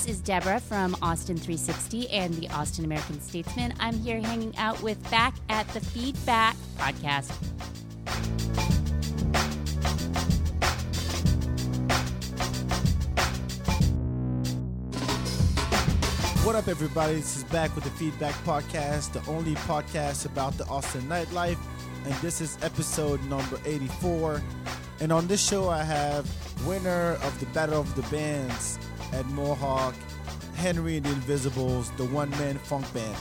This is Deborah from Austin 360 and the Austin American Statesman. I'm here hanging out with Beck at the Feedback podcast. What up, everybody? This is Beck with the Feedback Podcast, the only podcast about the Austin nightlife. And this is episode number 84. And on this show, I have winner of the Battle of the Bands at Mohawk, Henry and the Invisibles, the one man funk band.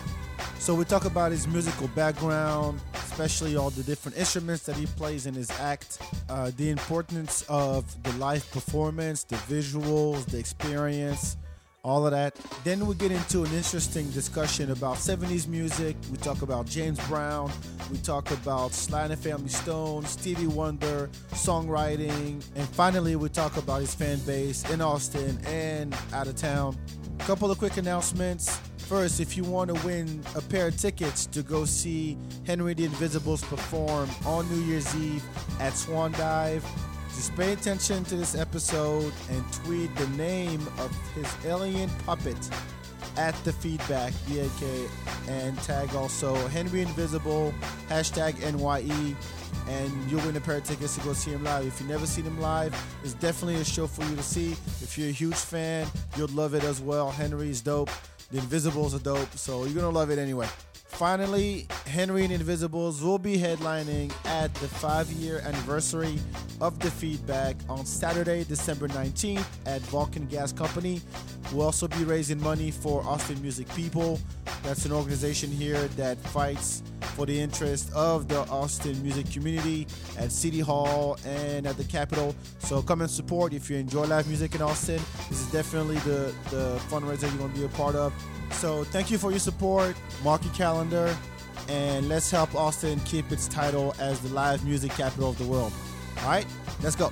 So we talk about his musical background, especially all the different instruments that he plays in his act, uh, the importance of the live performance, the visuals, the experience all of that. Then we get into an interesting discussion about 70s music. We talk about James Brown. We talk about Sly and Family Stone, Stevie Wonder, songwriting, and finally we talk about his fan base in Austin and out of town. A couple of quick announcements. First, if you want to win a pair of tickets to go see Henry the Invisibles perform on New Year's Eve at Swan Dive, just pay attention to this episode and tweet the name of his alien puppet at the feedback, B-A-K, and tag also Henry Invisible, hashtag NYE, and you'll win a pair of tickets to go see him live. If you've never seen him live, it's definitely a show for you to see. If you're a huge fan, you'll love it as well. Henry's dope. The Invisibles are dope, so you're gonna love it anyway. Finally, Henry and Invisibles will be headlining at the five year anniversary of the feedback on Saturday, December 19th at Vulcan Gas Company. We'll also be raising money for Austin Music People. That's an organization here that fights for the interest of the Austin music community at City Hall and at the Capitol. So come and support if you enjoy live music in Austin. This is definitely the, the fundraiser you want to be a part of. So thank you for your support. Mark your calendar. And let's help Austin keep its title as the live music capital of the world. All right, let's go.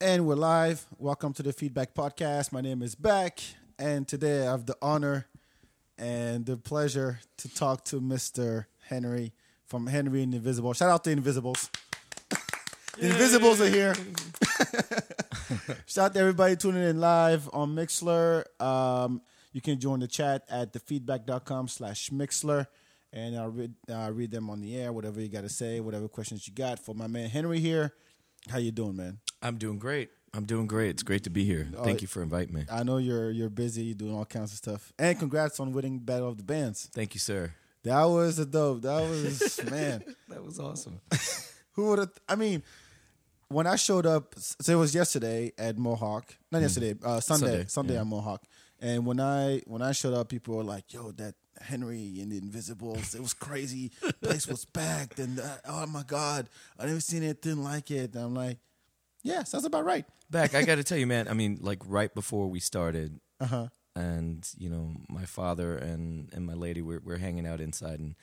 And we're live. Welcome to the Feedback Podcast. My name is Beck, and today I have the honor and the pleasure to talk to Mr. Henry from Henry and Invisible. Shout out to Invisibles. The Invisibles are here. Shout out to everybody tuning in live on Mixlr. Um, you can join the chat at thefeedback.com slash Mixlr. And I'll read, uh, read them on the air, whatever you got to say, whatever questions you got. For my man Henry here, how you doing, man? I'm doing great. I'm doing great. It's great to be here. Thank you for inviting me. I know you're you're busy doing all kinds of stuff. And congrats on winning Battle of the Bands. Thank you, sir. That was a dope. That was man. That was awesome. Who would have? I mean, when I showed up, so it was yesterday at Mohawk. Not yesterday. Uh, Sunday. Sunday, Sunday, yeah. at Mohawk. And when I when I showed up, people were like, "Yo, that Henry and the Invisibles, it was crazy. Place was packed, and uh, oh my god, I never seen anything like it." And I'm like, "Yeah, sounds about right." Beck, I got to tell you, man. I mean, like right before we started, Uh huh. and you know, my father and and my lady were were hanging out inside, and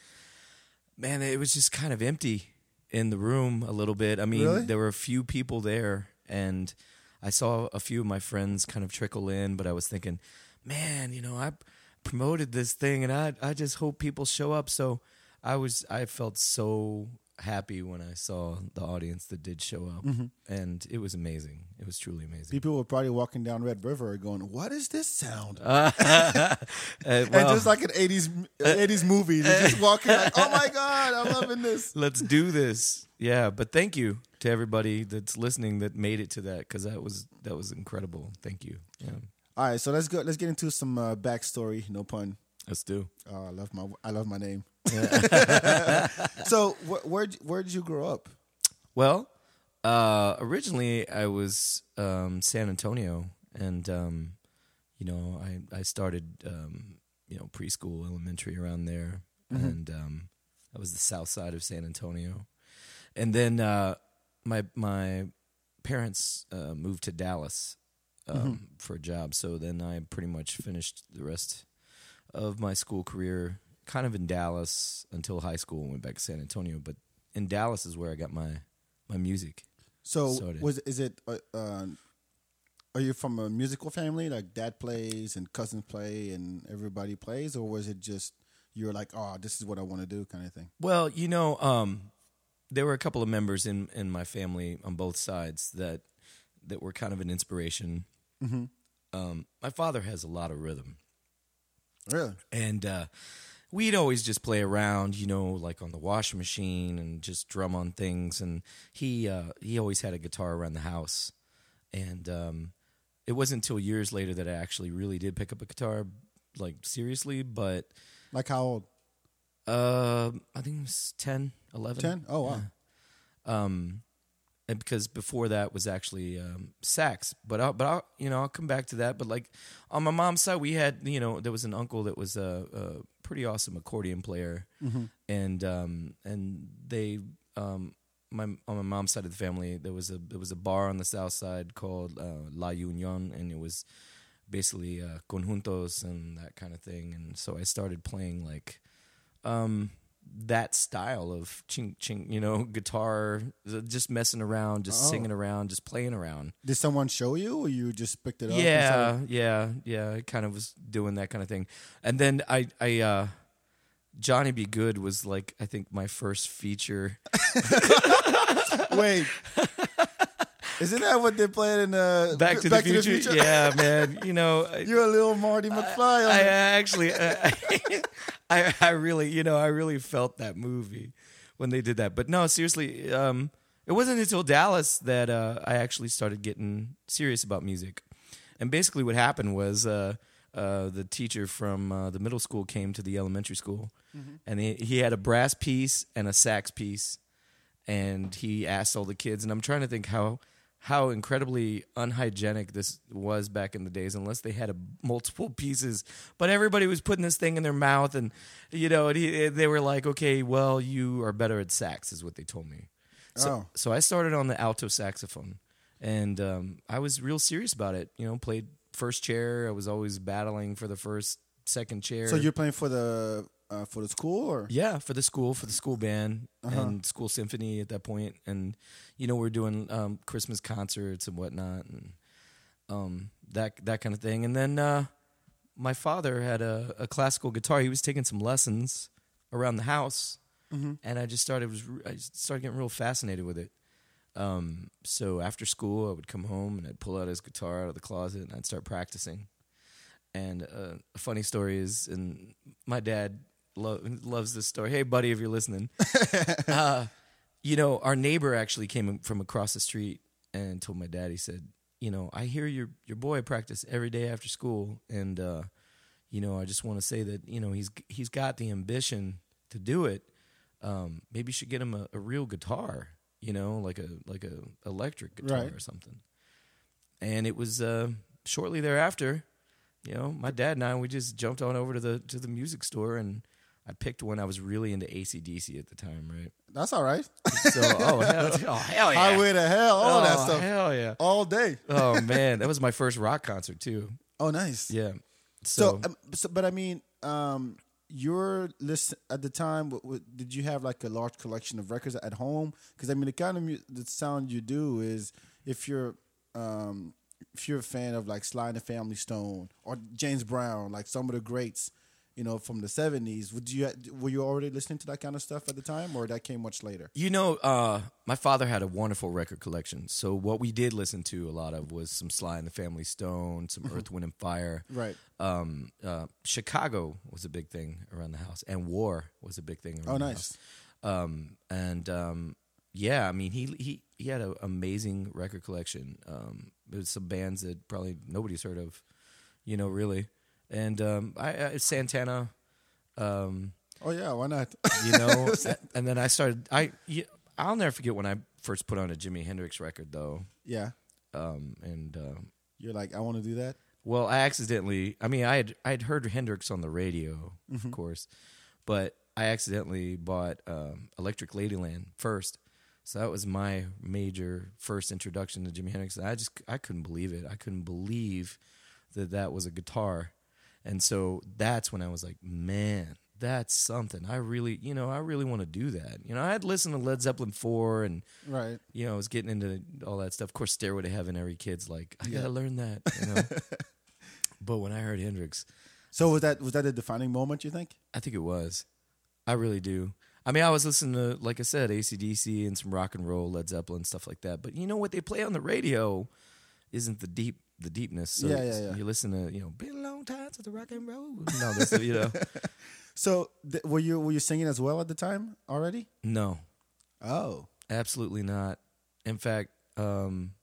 man, it was just kind of empty in the room a little bit. I mean, Really? there were a few people there, and I saw a few of my friends kind of trickle in, but I was thinking, man, you know, I promoted this thing, and I I just hope people show up. So I was I felt so happy when I saw the audience that did show up, and it was amazing. It was truly amazing. People were probably walking down Red River going, "What is this sound?" Uh, and well, just like an '80s '80s movie, they're just walking like, "Oh my god, I'm loving this." let's do this. Yeah, but thank you to everybody that's listening that made it to that because that was that was incredible. Thank you. Yeah, All right, so let's go. Let's get into some uh, backstory. No pun. let's do. Oh, I love my I love my name. so wh- where where did you grow up? Well, uh, originally I was um, San Antonio, and um, you know I I started um, you know preschool, elementary around there, and um, that was the south side of San Antonio, and then uh, my my parents uh, moved to Dallas um, for a job, so then I pretty much finished the rest of my school career kind of in Dallas until high school and went back to San Antonio, but in Dallas is where I got my my music. So Sorta. was is it? Uh, uh, are you from a musical family like dad plays and cousins play and everybody plays, or was it just you're like, oh, this is what I want to do kind of thing? Well, you know, um, there were a couple of members in in my family on both sides that that were kind of an inspiration. Mm-hmm. Um, my father has a lot of rhythm, Really? and uh, we'd always just play around, you know, like on the washing machine and just drum on things. And he uh, he always had a guitar around the house, and um, it wasn't until years later that I actually really did pick up a guitar, like seriously. But Like how old? uh, I think it was 10, 11. 10? Oh, wow. um, and because before that was actually um, sax. But I'll, but I'll, you know, I'll come back to that. But like on my mom's side, we had, you know, there was an uncle that was a, a pretty awesome accordion player, and um, and they, um, my on my mom's side of the family, there was a there was a bar on the south side called uh, La Union, and it was basically uh, conjuntos and that kind of thing. And so I started playing like um, that style of ching ching, you know, guitar, just messing around, just Oh. singing around, just playing around. Did someone show you or you just picked it up? Yeah, yeah, yeah. I kind of was doing that kind of thing, and then I, I, uh, Johnny B. Goode was like I think my first feature. Wait. Isn't that what they played in uh, Back to the Future. Yeah, man. You know, You're a little Marty McFly. on I actually, I, I, I really, you know, I really felt that movie when they did that. But no, seriously, um, it wasn't until Dallas that uh, I actually started getting serious about music. And basically, what happened was uh, uh, the teacher from uh, the middle school came to the elementary school, and he, he had a brass piece and a sax piece, and he asked all the kids. And I'm trying to think how how incredibly unhygienic this was back in the days unless they had a, multiple pieces. But everybody was putting this thing in their mouth and you know and he, they were like okay well you are better at sax is what they told me. So, Oh. so i started on the alto saxophone and um, i was real serious about it you know played first chair. I was always battling for the first second chair. So you're playing for the uh, for the school or? yeah, for the school, for the school band Uh-huh. and school symphony at that point, and you know we're doing um, Christmas concerts and whatnot, and um, that that kind of thing. And then uh, my father had a, a classical guitar. He was taking some lessons around the house, Mm-hmm. and I just started was I started getting real fascinated with it. Um, so after school, I would come home and I'd pull out his guitar out of the closet and I'd start practicing. And uh, a funny story is, and my dad lo- loves this story. Hey, buddy, if you're listening, uh, you know, our neighbor actually came from across the street and told my dad. He said, "You know, I hear your your boy practice every day after school, and uh, you know, I just want to say that you know he's he's got the ambition to do it. Um, maybe you should get him a, a real guitar, you know, like a like a electric guitar Right. or something." And it was uh, shortly thereafter you know, my dad and I we just jumped on over to the to the music store and I picked one. I was really into ACDC at the time, right? That's all right. So oh hell, oh hell yeah, Highway to hell, all oh, that stuff, Hell yeah. all day. Oh man, that was my first rock concert too. Oh, nice. Yeah. So, So, um, so but I mean, um, your list at the time, w- w- did you have like a large collection of records at home? Because I mean, the kind of mu- the sound you do is if you're um, if you're a fan of like Sly and the Family Stone or James Brown, like some of the greats, you know, from the '70s. Would you were you already listening to that kind of stuff at the time, or that came much later? you know, uh, my father had a wonderful record collection. So what we did listen to a lot of was some Sly and the Family Stone, some Earth, Wind and Fire. Right. Um, uh, Chicago was a big thing around the house, and War was a big thing. Around Oh, the nice. house. Um, and um, yeah, I mean, he he he had an amazing record collection. Um, there's some bands that probably nobody's heard of, you know, really. And um, I, I Santana, um, Oh yeah, why not? you know, and then I started. I I'll never forget when I first put on a Jimi Hendrix record, though. yeah, Um, and um, you're like, I want to do that. well, I accidentally. I mean, I had I had heard Hendrix on the radio, of course, but I accidentally bought um, Electric Ladyland first. So that was my major first introduction to Jimi Hendrix. And I just I couldn't believe it. I couldn't believe that that was a guitar, and so that's when I was like, man, that's something. I really, you know, I really want to do that. You know, I had listened to Led Zeppelin four and Right. you know, I was getting into all that stuff. Of course, Stairway to Heaven, every kid's like, I Yeah. gotta learn that. You know? but when I heard Hendrix, So was that was that a defining moment? You think? I think it was. I really do. I mean, I was listening to, like I said, ACDC and some rock and roll, Led Zeppelin, stuff like that. But you know what they play on the radio isn't the deep, the deepness. So Yeah, yeah, yeah. You listen to, you know, been a long time since the rock and roll. No, that's you know, So th- were you were you singing as well at the time already? no, Oh, absolutely not. In fact, um,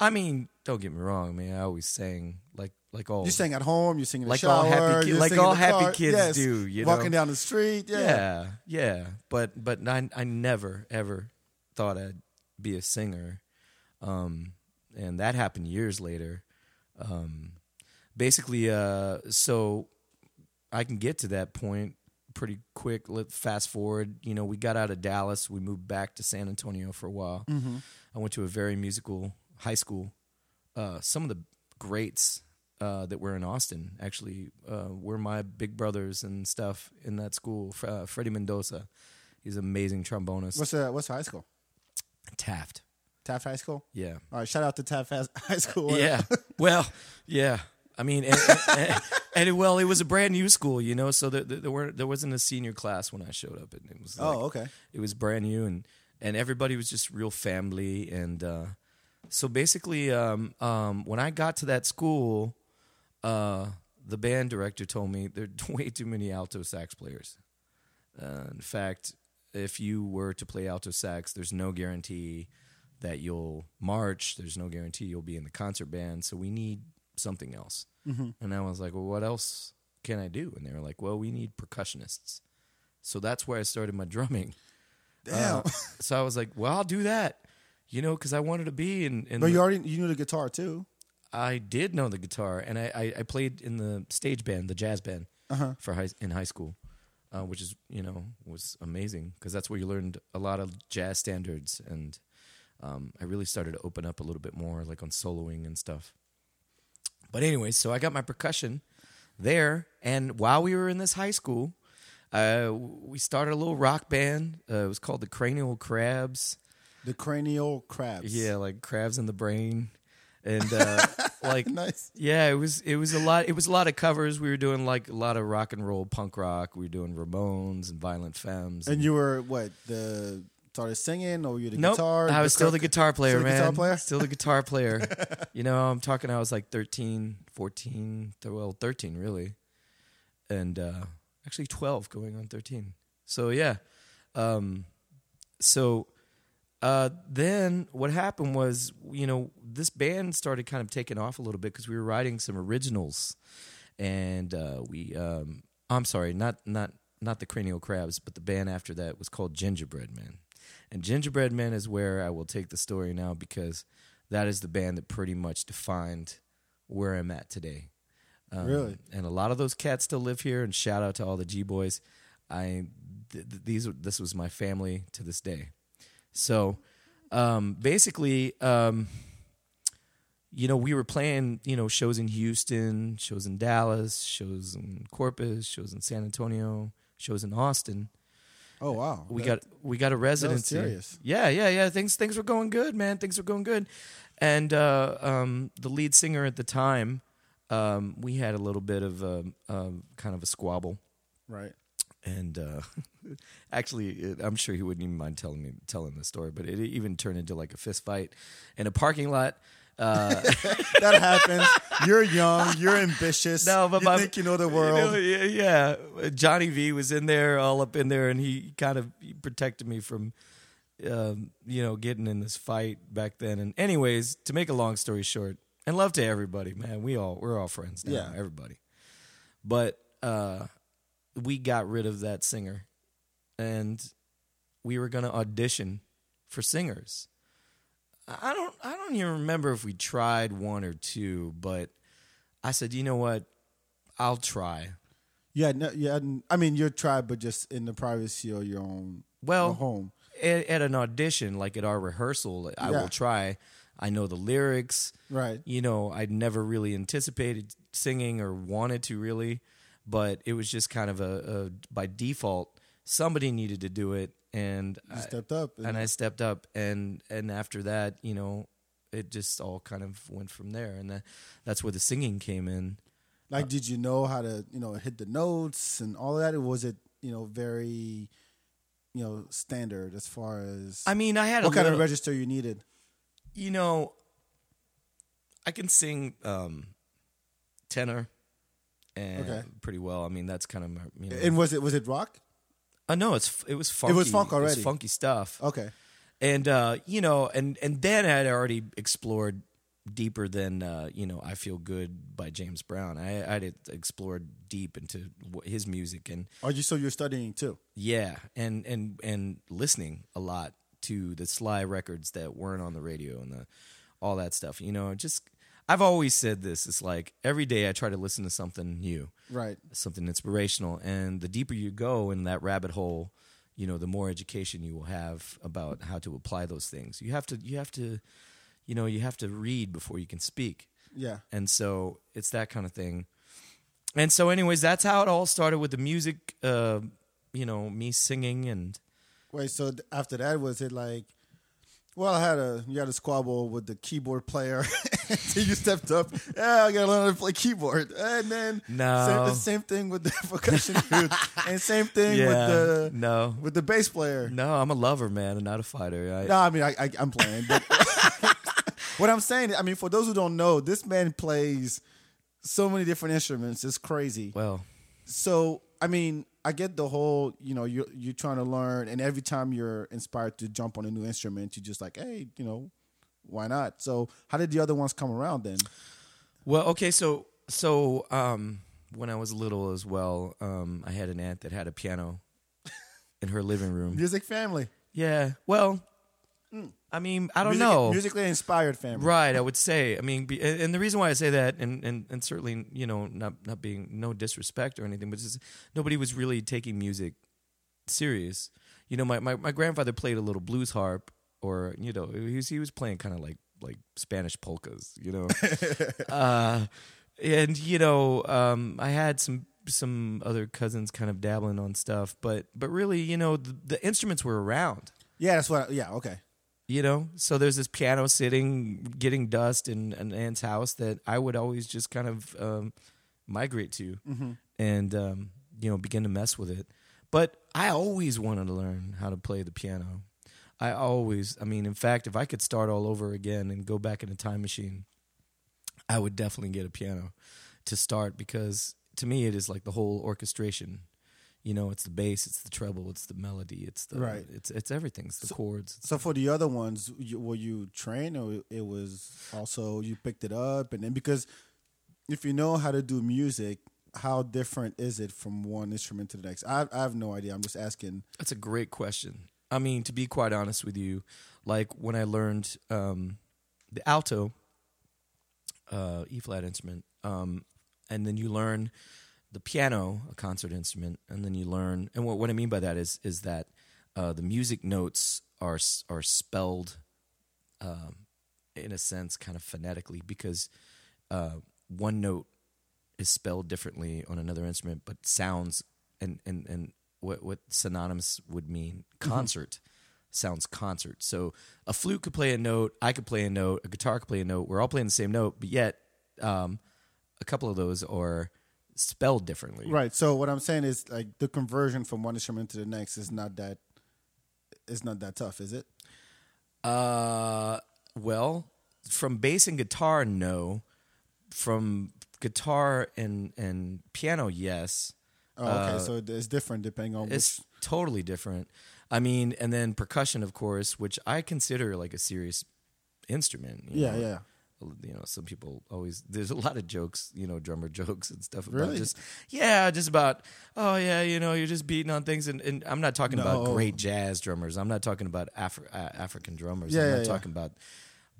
I mean, don't get me wrong. I mean, I always sang like like all you sang at home. You sing in the Like shower. all happy ki- like all happy car. kids yes. do, you walking know? down the street. Yeah. yeah, yeah. But but I I never ever thought I'd be a singer, um, and that happened years later. Um, basically, uh, so I can get to that point pretty quick. Let fast forward. You know, we got out of Dallas. We moved back to San Antonio for a while. Mm-hmm. I went to a very musical high school. Uh, some of the greats uh, that were in Austin actually uh, were my big brothers and stuff in that school. Uh, Freddie Mendoza, he's an amazing trombonist. What's the what's the high school? Taft? Taft High School. Yeah, All right, shout out to Taft High School. yeah. well, yeah. I mean, and, and, and well, it was a brand new school, you know, so there, there weren't there wasn't a senior class when I showed up, and it was like, Oh, okay. it was brand new and and everybody was just real family and uh, so basically um, um, when i got to that school uh, the band director told me there are way too many alto sax players uh, in fact if you were to play alto sax there's no guarantee that you'll march there's no guarantee you'll be in the concert band so we need something else and i was like well what else can i do and they were like well we need percussionists so that's where i started my drumming Damn. uh, so I was like, well, I'll do that, you know, because I wanted to be in. in but the- you already you knew the guitar too. I did know the guitar, and I, I, I played in the stage band, the jazz band, Uh-huh. for high in high school, uh, which is you know was amazing because that's where you learned a lot of jazz standards, and um, I really started to open up a little bit more, like on soloing and stuff. But anyway, so I got my percussion there, and while we were in this high school, uh, we started a little rock band. Uh, it was called the Cranial Crabs. The cranial crabs. Yeah, like crabs in the brain, and uh, like Nice. yeah, it was it was a lot. It was a lot of covers. We were doing like a lot of rock and roll, punk rock. We were doing Ramones and Violent Femmes. And you were what the started singing or you the nope, guitar? I was still the guitar player, still the man. guitar player? Still the guitar player. you know, I'm talking. I was like 13, 14, th- well, 13 really, and uh, actually 12, going on 13. So yeah, um, so uh, then what happened was, you know, this band started kind of taking off a little bit because we were writing some originals, and uh, we, um, I'm sorry, not not not the Cranial Crabs, but the band after that was called Gingerbread Man, and Gingerbread Man is where I will take the story now because that is the band that pretty much defined where I'm at today. Um, Really? and a lot of those cats still live here. And shout out to all the G boys. I th- th- these this was my family to this day. So um, basically, um, you know, we were playing you know shows in Houston, shows in Dallas, shows in Corpus, shows in San Antonio, shows in Austin. Oh wow. We That- got we got a residency. serious. Yeah, yeah, yeah. Things things were going good, man. Things were going good. And uh, um, the lead singer at the time, um, we had a little bit of a, um kind of a squabble right. and uh, actually, it, I'm sure he wouldn't even mind telling me telling the story. But it even turned into like a fist fight in a parking lot. Uh, That happens. You're young. You're ambitious. no, but you my, think you know the you world. know, yeah, yeah. Johnny V was in there, all up in there, and he kind of protected me from, um, you know, getting in this fight back then. And anyways, to make a long story short, and love to everybody, man. We all we're all friends now, Yeah. everybody. But uh, we got rid of that singer, and we were going to audition for singers. I don't I don't even remember if we tried one or two, but I said, you know what, I'll try. Yeah, no, yeah. I mean, your tribe, but just in the privacy of your own Well, your home. at, at an audition, like at our rehearsal, I Yeah. will try. I know the lyrics. Right. You know, I'd never really anticipated singing or wanted to really, but it was just kind of a, a by default somebody needed to do it, and You I, stepped up. and I stepped up, and and after that, you know, it just all kind of went from there, and that, that's where the singing came in. like, did you know how to, you know, hit the notes and all of that? Or was it, you know, very you know standard as far as I mean, I had what a kind little, of register you needed? you know, I can sing um, tenor and Okay. pretty well. I mean, that's kind of my, you know. And was it was it rock? Uh, no, it's it was funky. was funk It was already. funky stuff. Okay. and uh, you know, and and then I had already explored deeper than uh, you know. I feel good by James Brown. I I had explored deep into his music and Are you so you're studying too? yeah, and and and listening a lot to the Sly records that weren't on the radio and the all that stuff. You know, just I've always said this. It's like every day I try to listen to something new Right. something inspirational. And the deeper you go in that rabbit hole, you know, the more education you will have about how to apply those things. You have to, you have to, you know, you have to read before you can speak. Yeah. And so it's that kind of thing. And so, anyways, that's how it all started with the music. Uh, you know, me singing and Wait. So after that, was it like? Well, I had a you had a squabble with the keyboard player. so you stepped up. Yeah, I gotta learn how to play keyboard. And then No. same, the same thing with the percussion dude, and same thing yeah, with the no, with the bass player. no, I'm a lover, man, and not a fighter. I, No, I mean I, I I'm playing. But what I'm saying, I mean, for those who don't know, this man plays so many different instruments. It's crazy. well, So I mean, I get the whole, you know, you're you're trying to learn, and every time you're inspired to jump on a new instrument, you're just like, hey, you know, why not? So how did the other ones come around then? Well, okay, so so um, when I was little as well, um, I had an aunt that had a piano in her living room. Music family. Yeah, well, I mean, I don't Music- know. Musically inspired family. Right, I would say. I mean, be, and and the reason why I say that, and, and, and certainly, you know, not not being no disrespect or anything, but just nobody was really taking music serious. You know, my, my, my grandfather played a little blues harp, or you know, he was he was playing kind of like like Spanish polkas, you know, uh, and you know, um, I had some some other cousins kind of dabbling on stuff, but but really, you know, the, the instruments were around Yeah, that's what. I, yeah, okay. You know? So there's this piano sitting getting dust in an aunt's house that i would always just kind of um, migrate to and um, you know begin to mess with it. But i always wanted to learn how to play the piano. I always i mean in fact if i could start all over again and go back in a time machine i would definitely get a piano to start because to me it is like the whole orchestration you know it's the bass it's the treble it's the melody it's the Right. it's it's everything it's the chords So for the other ones, you, were you trained, or it was also you picked it up, and then because if you know how to do music, how different is it from one instrument to the next? I, I have no idea. I'm just asking. That's a great question. I mean, to be quite honest with you, like when I learned um, the alto, uh, E flat instrument, um, and then you learn the piano, a concert instrument, and then you learn. And what, what I mean by that is is that uh, the music notes are are spelled um, in a sense, kind of phonetically, because uh, one note is spelled differently on another instrument, but sounds and and and what what synonymous would mean concert sounds concert. So a flute could play a note, I could play a note, a guitar could play a note. We're all playing the same note, but yet um, a couple of those are spelled differently. Right. So what I'm saying is like the conversion from one instrument to the next is not that. It's not that tough, is it? Uh, well, from bass and guitar, no. From guitar and and piano, yes. Oh, okay. so it's different depending on Uh, It's which. totally different. I mean, and then percussion, of course, which I consider like a serious instrument. Yeah, know. yeah. You know, some people always there's a lot of jokes, you know, drummer jokes and stuff about Really? just yeah, just about oh yeah, you know, you're just beating on things, and, and I'm not talking about great jazz drummers. I'm not talking about Afri- uh, African drummers. Yeah, I'm yeah, not yeah. talking about,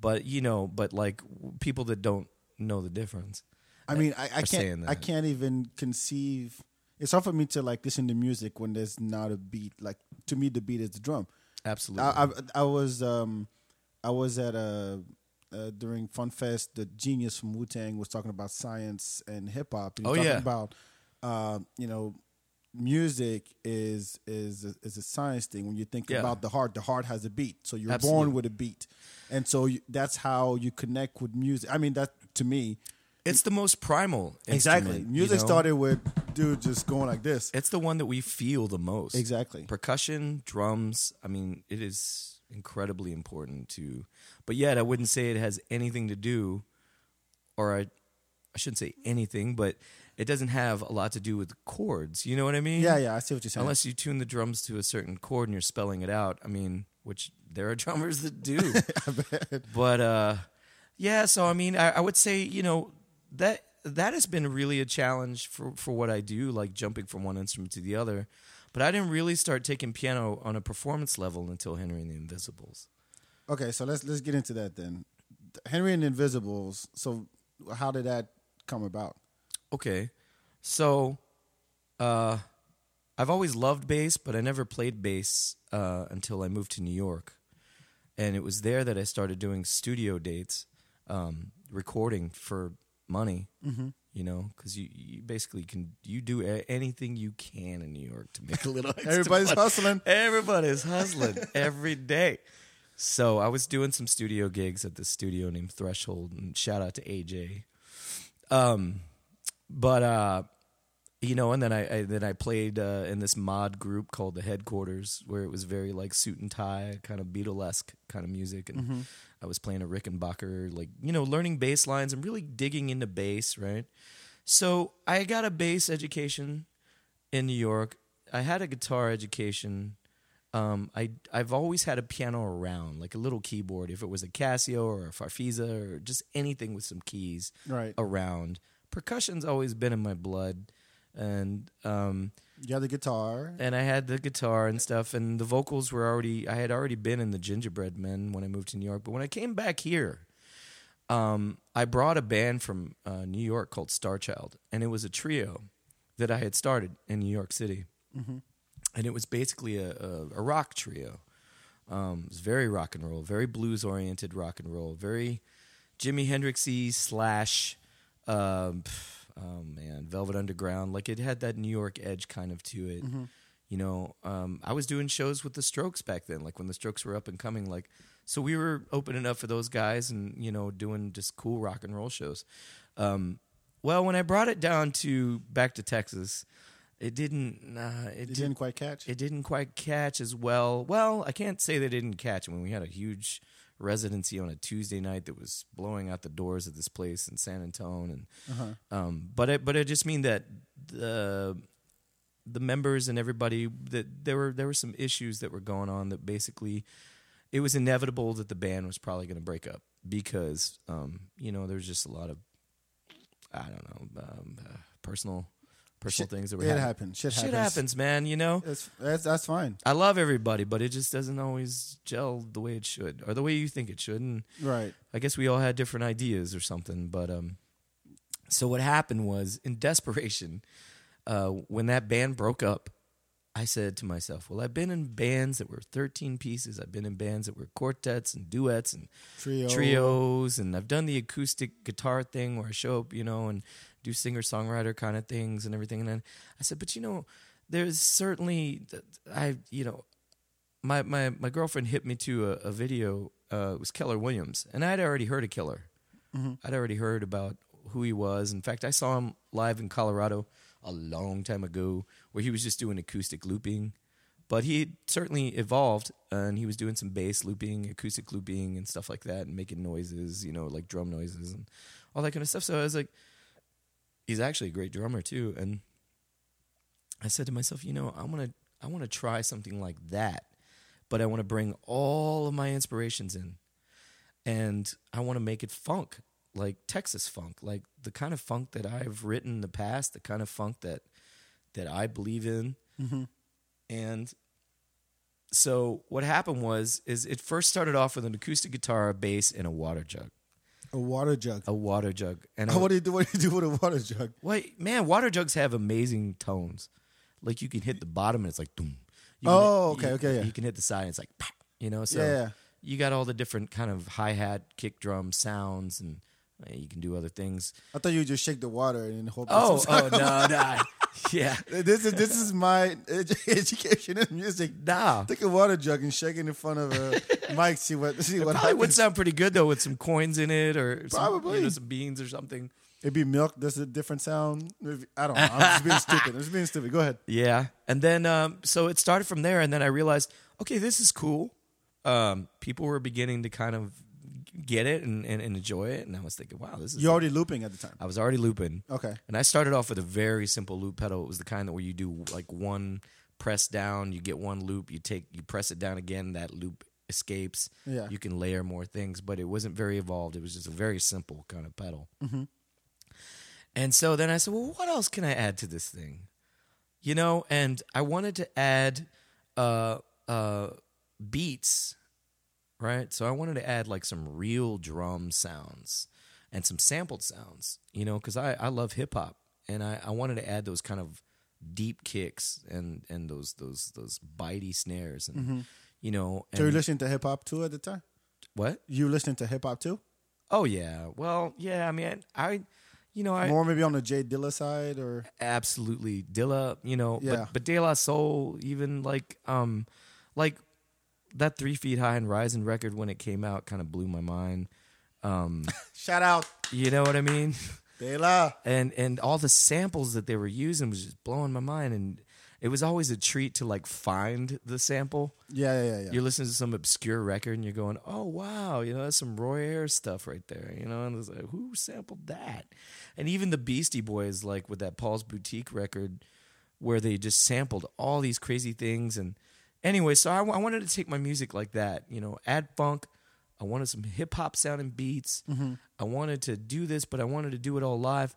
but you know, but like people that don't know the difference. I mean, I, I can't. I can't even conceive. It's hard for me to like listen to music when there's not a beat. Like to me, the beat is the drum. Absolutely. I, I, I was um, I was at a uh, during Fun Fest. The genius from Wu Tang was talking about science and hip hop. Oh, talking yeah. about uh, you know music is is a, is a science thing. When you think Yeah. about the heart, the heart has a beat. So you're Absolutely. born with a beat, and so you, that's how you connect with music. I mean, that to me. It's the most primal. Exactly. instrument, you Music know? started with dude just going like this. It's the one that we feel the most. Exactly. Percussion, drums. I mean, it is incredibly important to. But yet, I wouldn't say it has anything to do, or I, I shouldn't say anything, but it doesn't have a lot to do with chords. You know what I mean? Yeah, yeah, I see what you're saying. Unless you tune the drums to a certain chord and you're spelling it out. I mean, which there are drummers that do. But uh, yeah, so I mean, I, I would say you know that that has been really a challenge for for what I do, like jumping from one instrument to the other. But I didn't really start taking piano on a performance level until Henry and the Invisibles. okay, so let's let's get into that then. Henry and the Invisibles. So how did that come about? Okay, so uh, I've always loved bass, but I never played bass uh, until I moved to New York, and it was there that I started doing studio dates, um, recording for money. Mm-hmm. You know, because you, you basically can you do a- anything you can in New York to make a little. Everybody's money. hustling. Everybody's hustling every day. So I was doing some studio gigs at this studio named Threshold, and shout out to AJ. Um, but uh, you know, and then I, I then I played uh, in this mod group called the Headquarters, where it was very like suit and tie, kind of Beatlesque kind of music, and I was playing a Rickenbacker, like you know, learning bass lines and really digging into bass, right? So I got a bass education in New York. I had a guitar education. Um, I I've always had a piano around, like a little keyboard. If it was a Casio or a Farfisa or just anything with some keys Right. around. Percussion's always been in my blood, and um, You had the guitar. and I had the guitar and stuff, and the vocals were already. I had already been in the Gingerbread Men when I moved to New York, but when I came back here, um, I brought a band from uh, New York called Starchild, and it was a trio that I had started in New York City, and it was basically a, a, a rock trio. Um, it was very rock and roll, very blues oriented rock and roll, very Jimi Hendrixy slash, um, pff, oh man, Velvet Underground. Like it had that New York edge kind of to it. You know, um, I was doing shows with the Strokes back then, like when the Strokes were up and coming. Like, so we were opening up for those guys and you know doing just cool rock and roll shows. Um, well, when I brought it down to back to Texas, it didn't. Uh, it, didn't didn't quite catch. it didn't quite catch as well. Well, I can't say they didn't catch. I mean, we had a huge residency on a Tuesday night that was blowing out the doors of this place in San Antonio, and um, but it, but I just mean that the the members and everybody that there were there were some issues that were going on that basically it was inevitable that the band was probably going to break up because um, you know there's just a lot of I don't know um, uh, personal personal Shit- things that were it happening. happens. Shit Shit happens. man. You know, That's, that's that's fine. I love everybody, but it just doesn't always gel the way it should or the way you think it should. And Right. I guess we all had different ideas or something. But um, so what happened was in desperation, uh, when that band broke up, I said to myself, "Well, I've been in bands that were 13 pieces. I've been in bands that were quartets and duets and Trio. trios, and I've done the acoustic guitar thing where I show up, you know, and do singer songwriter kind of things and everything. And then I said, but you know, there's certainly I, you know, my my my girlfriend hit me to a, a video. Uh, it was Keller Williams, and I'd already heard of Keller. I'd already heard about who he was. In fact, I saw him live in Colorado a long time ago, where he was just doing acoustic looping. But he certainly evolved, and he was doing some bass looping, acoustic looping, and stuff like that, and making noises, you know, like drum noises and all that kind of stuff. So I was like, he's actually a great drummer too. And I said to myself, you know, I want to, I want to try something like that, but I want to bring all of my inspirations in, and I want to make it funk, like Texas funk, like the kind of funk that I've written in the past, the kind of funk that that I believe in, mm-hmm. and so what happened was is it first started off with an acoustic guitar, a bass, and a water jug, A water jug. a water jug, and I- what do you do? What do you do with a water jug? Wait, man, water jugs have amazing tones. Like you can hit the bottom and it's like boom. Oh, okay, okay, yeah. You can hit the side and it's like, pow, you know. So Yeah, yeah. you got all the different kind of hi hat, kick drum sounds, and uh, you can do other things. I thought you would just shake the water and hope. Oh, oh no, no, yeah, This is this is my edu- education in music. nah. Take a water jug and shake it in front of a mic. See what see what Probably would sound pretty good though with some coins in it or some, Probably. you know, some beans or something. It'd be milk. There's a different sound. I don't know. I'm just being stupid. I'm just being stupid. Go ahead. Yeah, and then um, so it started from there, and then I realized, okay, this is cool. Um, people were beginning to kind of get it and, and, and enjoy it, and I was thinking, wow, this is. You're already looping at the time. I was already looping. Okay. And I started off with a very simple loop pedal. It was the kind that where you do like one press down, you get one loop, you take you press it down again, that loop escapes. Yeah. You can layer more things, but it wasn't very evolved. It was just a very simple kind of pedal. Mm-hmm. And so then I said, well, what else can I add to this thing? You know, and I wanted to add uh, uh, beats, right? So I wanted to add like some real drum sounds and some sampled sounds, you know, because I, I love hip hop and I, I wanted to add those kind of deep kicks and, and those those those bitey snares and you know So you're listening to hip hop too at the time? what? You listening to hip hop too? Oh yeah. Well, yeah. I mean, I, you know, I More maybe on the Jay Dilla side or absolutely Dilla. You know, Yeah. but but De La Soul, even like um, like that Three Feet High and Rising record when it came out, kind of blew my mind. Um, shout out you know what I mean? De La. and and all the samples that they were using was just blowing my mind and it was always a treat to like find the sample Yeah, yeah, yeah. yeah. you're listening to some obscure record and you're going oh wow you know that's some roy ayers stuff right there you know and it's like who sampled that and even the beastie boys like with that paul's boutique record where they just sampled all these crazy things and anyway so I, I wanted to take my music like that you know add funk i wanted some hip-hop sounding beats i wanted to do this but i wanted to do it all live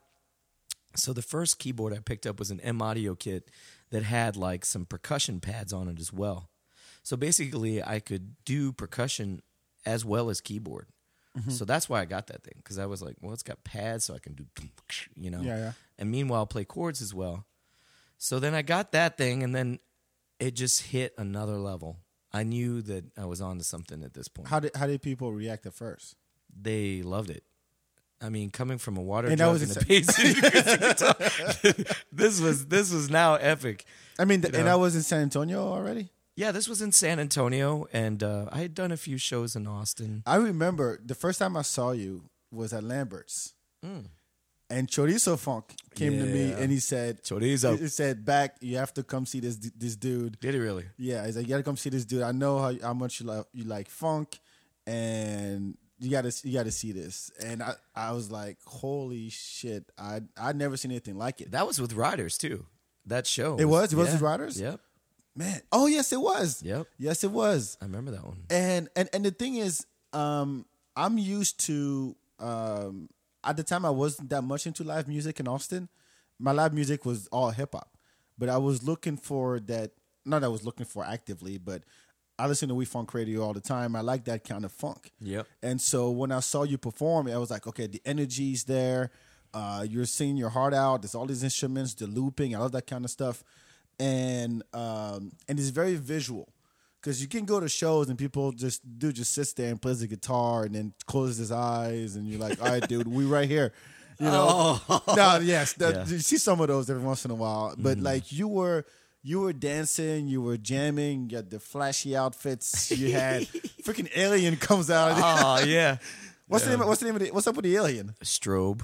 so the first keyboard I picked up was an M Audio kit that had like some percussion pads on it as well. So basically, I could do percussion as well as keyboard. Mm-hmm. So that's why I got that thing because I was like, well, it's got pads, so I can do, you know. Yeah, yeah. And meanwhile, play chords as well. So then I got that thing, and then it just hit another level. I knew that I was onto something at this point. How did how did people react at first? they loved it. I mean, coming from a water And that was and a a- basic acoustic guitar, this was this was now epic. I mean, th- and. I was in San Antonio already. Yeah, this was in San Antonio, and uh, I had done a few shows in Austin. I remember the first time I saw you was at Lambert's, and Chorizo Funk came to me Yeah. and he said, Chorizo. he said, Beck, you have to come see this this dude." Did he really? Yeah, he's like, "You got to come see this dude. I know how, how much you like you like funk, and you got to you got to see this." And I I was like, "Holy shit! I I'd never seen anything like it." That was with Riders too. That show. It was? It was with Riders? Yep. Man, oh yes, it was. Yep. Yes, it was. I remember that one. and and and the thing is um i'm used to um at the time i wasn't that much into live music in austin. My live music was all hip-hop but i was looking for that not that i was looking for actively but i listen to we funk radio all the time. I like that kind of funk. Yep. and so when i saw you perform i was like okay the energy's there. Uh, you're singing your heart out. There's all these instruments the looping. I love that kind of stuff. And um, and it's very visual because you can go to shows and people just dude just sits there and plays the guitar and then closes his eyes and you're like, all right, dude, we right here. You know? No, yes, that, Yeah. you see some of those every once in a while, but like you were. You were dancing, you were jamming, you had the flashy outfits, you had freaking alien comes out. Of oh yeah. what's the name? What's the name of the? What's up with the alien? Strobe.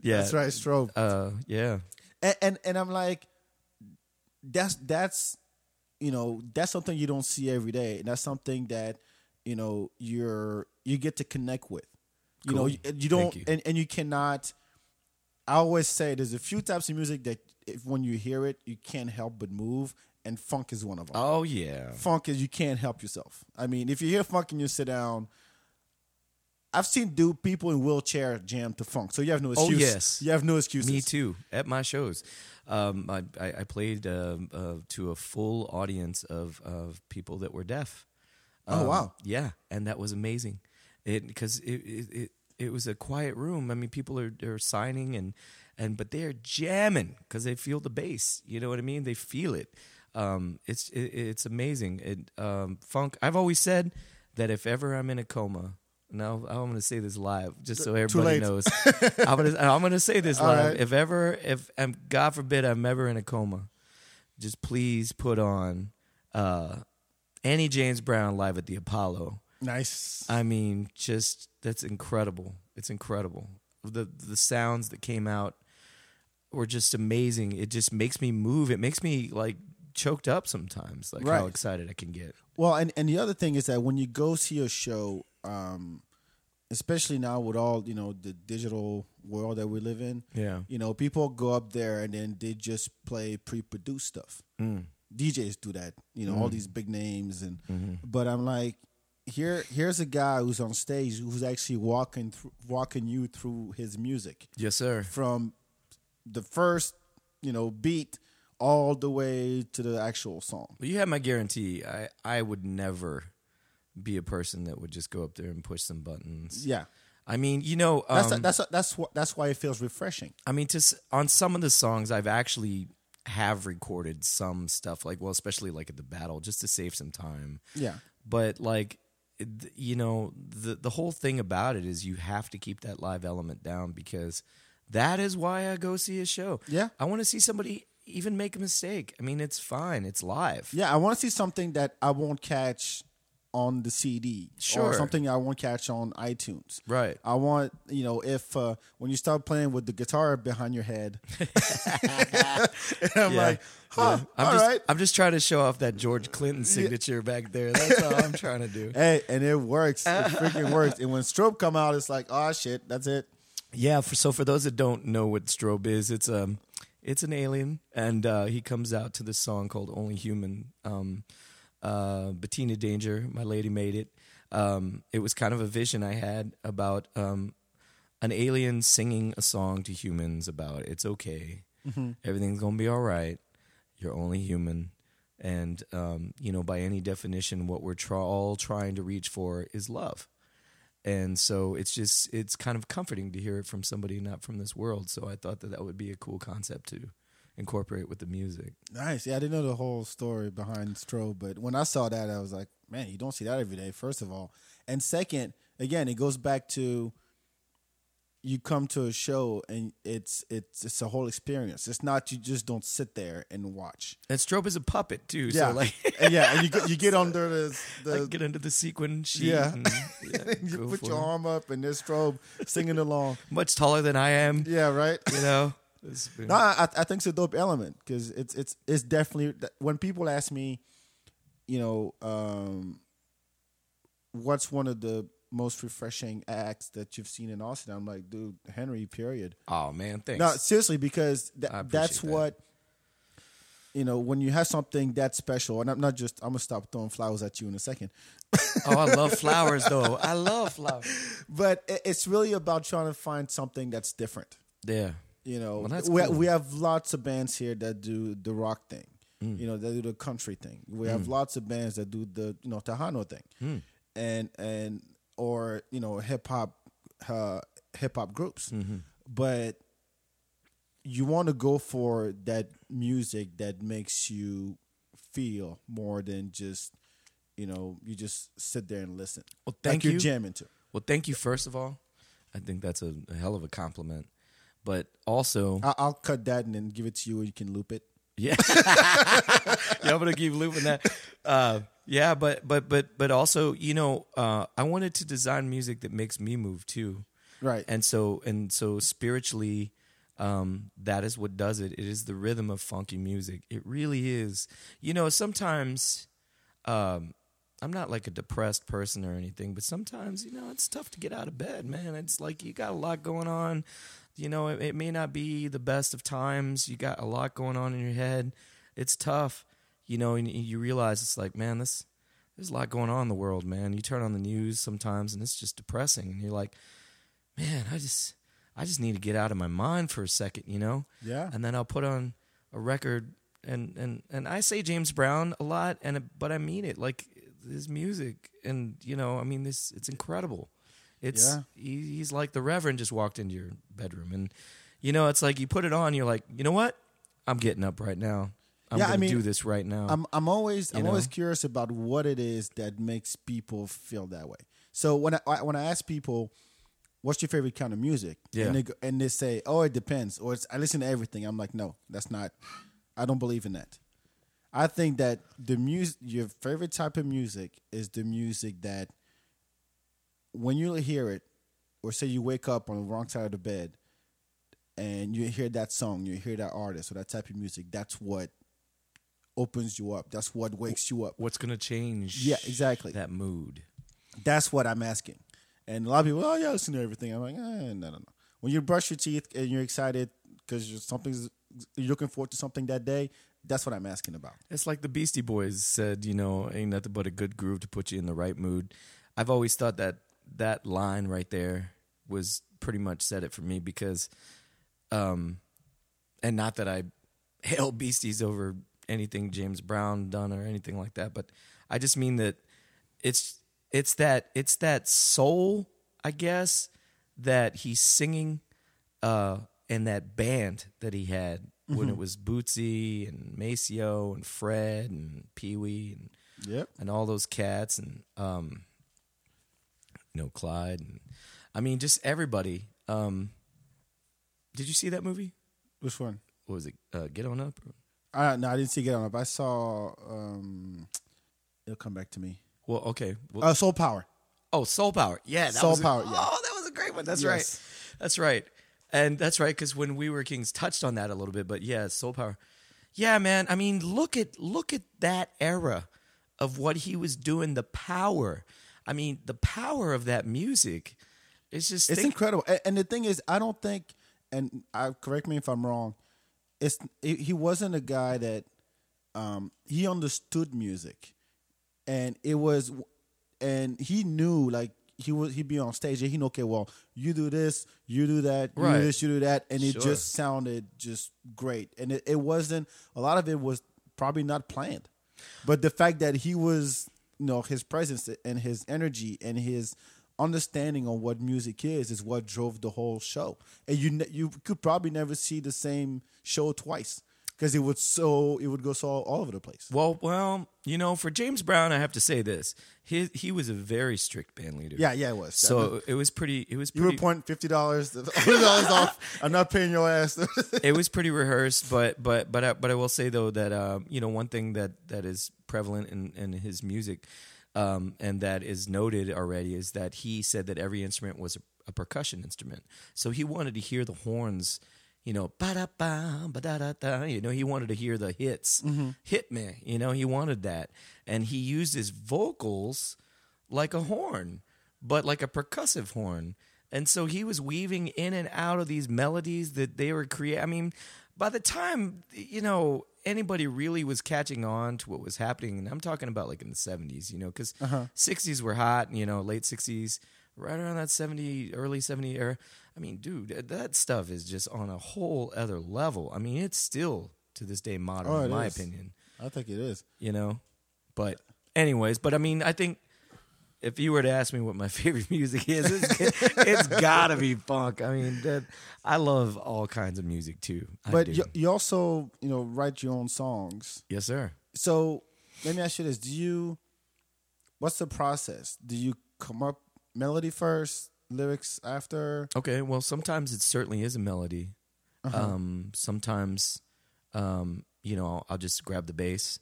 Yeah. that's right, Strobe. Uh, yeah. and, and and I'm like, that's that's you know that's something you don't see every day, and that's something that you know you're you get to connect with. You know, you, you don't, you. and and you cannot. I always say there's a few types of music that if when you hear it, you can't help but move, and funk is one of them. Oh yeah. Funk is you can't help yourself. I mean, if you hear funk and you sit down. I've seen do people in wheelchair jam to funk, so you have no Oh, excuse. yes. you have no excuses. Me too. At my shows, um, I, I, I played um uh, to a full audience of, of people that were deaf. Oh, Um, wow. Yeah, and that was amazing. It because it, it it it was a quiet room. I mean, people are are signing and and but they're jamming because they feel the bass. You know what I mean? They feel it. Um, it's it, it's amazing. It um, funk. I've always said that if ever I'm in a coma. No, I'm going to say this live, just so everybody knows. I'm going to I'm going to say this live. right. If ever, if um, God forbid, I'm ever in a coma, just please put on uh, Annie James Brown live at the Apollo. Nice. I mean, just that's incredible. It's incredible. the the sounds that came out were just amazing. It just makes me move. It makes me like choked up sometimes. Like how excited I can get. Well, and and the other thing is that when you go see a show, um, especially now with all you know the digital world that we live in, Yeah. you know, people go up there and then they just play pre-produced stuff. Mm. DJs do that, you know, all these big names and. Mm-hmm. But I'm like, here, here's a guy who's on stage who's actually walking through, walking you through his music Yes, sir. from the first, you know, beat all the way to the actual song. Well, you have my guarantee. I I would never be a person that would just go up there and push some buttons. Yeah, I mean, you know, um, that's that's that's what that's why it feels refreshing. I mean, to s- on some of the songs, I've actually have recorded some stuff, like well, especially like at the battle, just to save some time. Yeah, But like, you know, the the whole thing about it is you have to keep that live element down because that is why I go see a show. Yeah. I want to see somebody even make a mistake. I mean, it's fine. It's live. yeah. I want to see something that I won't catch on the CD, or Sure. something I won't catch on iTunes. Right. I want you know if uh, when you start playing with the guitar behind your head, I'm Yeah. like, huh, I'm all just right. I'm just trying to show off that George Clinton signature back there. That's all I'm trying to do. Hey, and it works. It freaking works. And when strobe come out, it's like, oh shit, that's it. Yeah. For, so for those that don't know what strobe is, it's um, it's an alien, and uh, he comes out to this song called "Only Human." Um, uh, Bettina Danger, my lady, made it. Um, it was kind of a vision I had about um, an alien singing a song to humans about it's okay, everything's gonna be all right. You're only human, and um, you know by any definition, what we're tra- all trying to reach for is love. and so it's just it's kind of comforting to hear it from somebody not from this world so i thought that that would be a cool concept to incorporate with the music Nice. Yeah, I didn't know the whole story behind strobe, but when I saw that, I was like, man, you don't see that every day. First of all, and second, again, it goes back to you come to a show and it's it's it's a whole experience. It's not you just don't sit there and watch. and strobe is a puppet too Yeah, so like and yeah, and you get, you get under the the get under the sequin sheet Yeah. and, yeah, you put your it. arm up and there's strobe singing along. much taller than i am Yeah, right. you know been- No, I, I think it's a dope element because it's it's it's definitely when people ask me, you know, um, what's one of the most refreshing acts that you've seen in Austin? I'm like, dude, Henry. Period. oh man thanks No, seriously, because appreciate that's that. what. You know, when you have something that special, and I'm not just, I'm gonna stop throwing flowers at you in a second, oh i love flowers though i love flowers but it's really about trying to find something that's different. yeah You know, Well, we cool. we have lots of bands here that do the rock thing. Mm. You know, they do the country thing. We have lots of bands that do the you know Tejano thing, Mm. and and or you know hip hop uh, hip hop groups. Mm-hmm. But you want to go for that music that makes you feel more than just you know you just sit there and listen. Well, like thank you're you. jamming to. well thank you first of all i think that's a, a hell of a compliment but also I'll cut that and then give it to you, and you can loop it. Yeah, yeah, I'm gonna keep looping that. Uh, yeah, but but but but also, you know, uh, I wanted to design music that makes me move too, Right. and so and so spiritually, um, that is what does it. It is the rhythm of funky music. It really is. You know, sometimes. Um, I'm not like a depressed person or anything, but sometimes, you know, it's tough to get out of bed, man. It's like you got a lot going on. You know, it, it may not be the best of times. You got a lot going on in your head. It's tough, you know, and you realize it's like, man, this there's a lot going on in the world, man. You turn on the news sometimes and it's just depressing and you're like, man, I just I just need to get out of my mind for a second, you know? Yeah. And then I'll put on a record and and and I say James Brown a lot and but I mean it like his music and you know, I mean this it's incredible. It's Yeah. he, he's like the reverend just walked into your bedroom and you know, it's like you put it on you're like, "You know what? I'm getting up right now. I'm Yeah, I going to mean, do this right now." I'm I'm always You I'm always curious about what it is that makes people feel that way. So when I when I ask people, "What's your favorite kind of music?" Yeah. and they go, and they say, "Oh, it depends," or it's, "I listen to everything." I'm like, "No, that's not. I don't believe in that." I think that the music, your favorite type of music, is the music that when you hear it, or say you wake up on the wrong side of the bed, and you hear that song, you hear that artist or that type of music. That's what opens you up. That's what wakes you up. What's gonna change? Yeah, exactly. That mood. That's what I'm asking. And a lot of people, oh yeah, I listen to everything. I'm like, eh, no, no, no. When you brush your teeth and you're excited because something's you're looking forward to something that day, that's what I'm asking about. It's like the Beastie Boys said, you know, ain't nothing but a good groove to put you in the right mood. I've always thought that that line right there was pretty much said it for me because, um, and not that I hail Beasties over anything James Brown done or anything like that, but I just mean that it's it's that it's that soul, I guess, that he's singing, uh, and that band that he had when it was Bootsy and Maceo and Fred and Pee Wee and Yep. and all those cats and um you know Clyde and I mean just everybody. Um Did you see that movie? Which one? What was it? Uh, Get on up. Uh, no, I didn't see Get On Up. I saw. Um, it'll come back to me. Well, okay. Well, Uh, Soul Power. oh, Soul Power. Yeah, that Soul was a- Power, yeah. Oh, that was a great one. That's Yes. right. That's right. And that's right because when we were kings, touched on that a little bit. But yeah, Soul Power. Yeah, man. I mean, look at look at that era of what he was doing. The power. I mean, the power of that music. It's just It's think- incredible. And, and the thing is, I don't think, and I correct me if I'm wrong. It's he wasn't a guy that um, he understood music, and it was, and he knew like he was he'd be on stage and he know okay well you do this you do that you Right. do this you do that and it Sure. just sounded just great and it, it wasn't a lot of it was probably not planned but the fact that he was you know his presence and his energy and his understanding on what music is is what drove the whole show. And you ne- you could probably never see the same show twice because it would so it would go so all over the place Well, well, you know, for James Brown, I have to say this: he he was a very strict band leader. yeah yeah it was So it was pretty. It was you were pretty. pointing fifty dollars dollars off i'm not paying your ass it was pretty rehearsed, but but but I, but I will say though that um, you know one thing that that is prevalent in in his music, um, and that is noted already is that he said that every instrument was a, a percussion instrument. So he wanted to hear the horns. You know, ba da ba ba da da da. You know, he wanted to hear the hits, mm-hmm. hit me. You know, he wanted that, and he used his vocals like a horn, but like a percussive horn. And so he was weaving in and out of these melodies that they were creating. I mean, by the time, you know, anybody really was catching on to what was happening, and I'm talking about like in the 70s, you know, because 60s uh-huh. were hot, you know, late 60s, right around that 70, early 70 era. I mean, dude, that- stuff is just on a whole other level. I mean, it's still to this day modern, Oh, in my is. opinion i think it is you know. But anyways, but I mean, I think if you were to ask me what my favorite music is, it's, it's gotta be funk. I mean, that, I love all kinds of music too. But you, you also you know write your own songs yes, sir. so let me ask you this do you what's the process do you come up melody first lyrics after Okay, well, sometimes it certainly is a melody. Uh-huh. Um, sometimes, um, you know, I'll, I'll just grab the bass,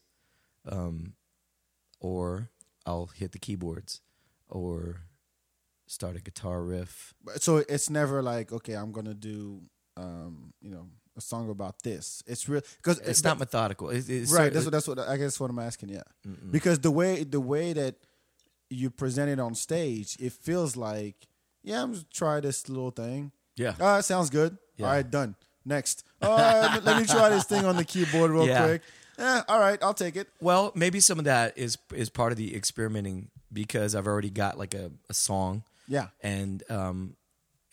um, or I'll hit the keyboards, or start a guitar riff. so it's never like okay i'm gonna do um you know a song about this it's real because It's not methodical. It, it's right cer- that's what that's what i guess what i'm asking yeah because the way the way that you present it on stage it feels like yeah i'm just try this little thing yeah. Ah, it sounds good. Yeah. All right, done. Next. All right, let, me, let me try this thing on the keyboard real Yeah. quick. Eh, all right, I'll take it. Well, maybe some of that is is part of the experimenting because I've already got like a, a song. Yeah. And um,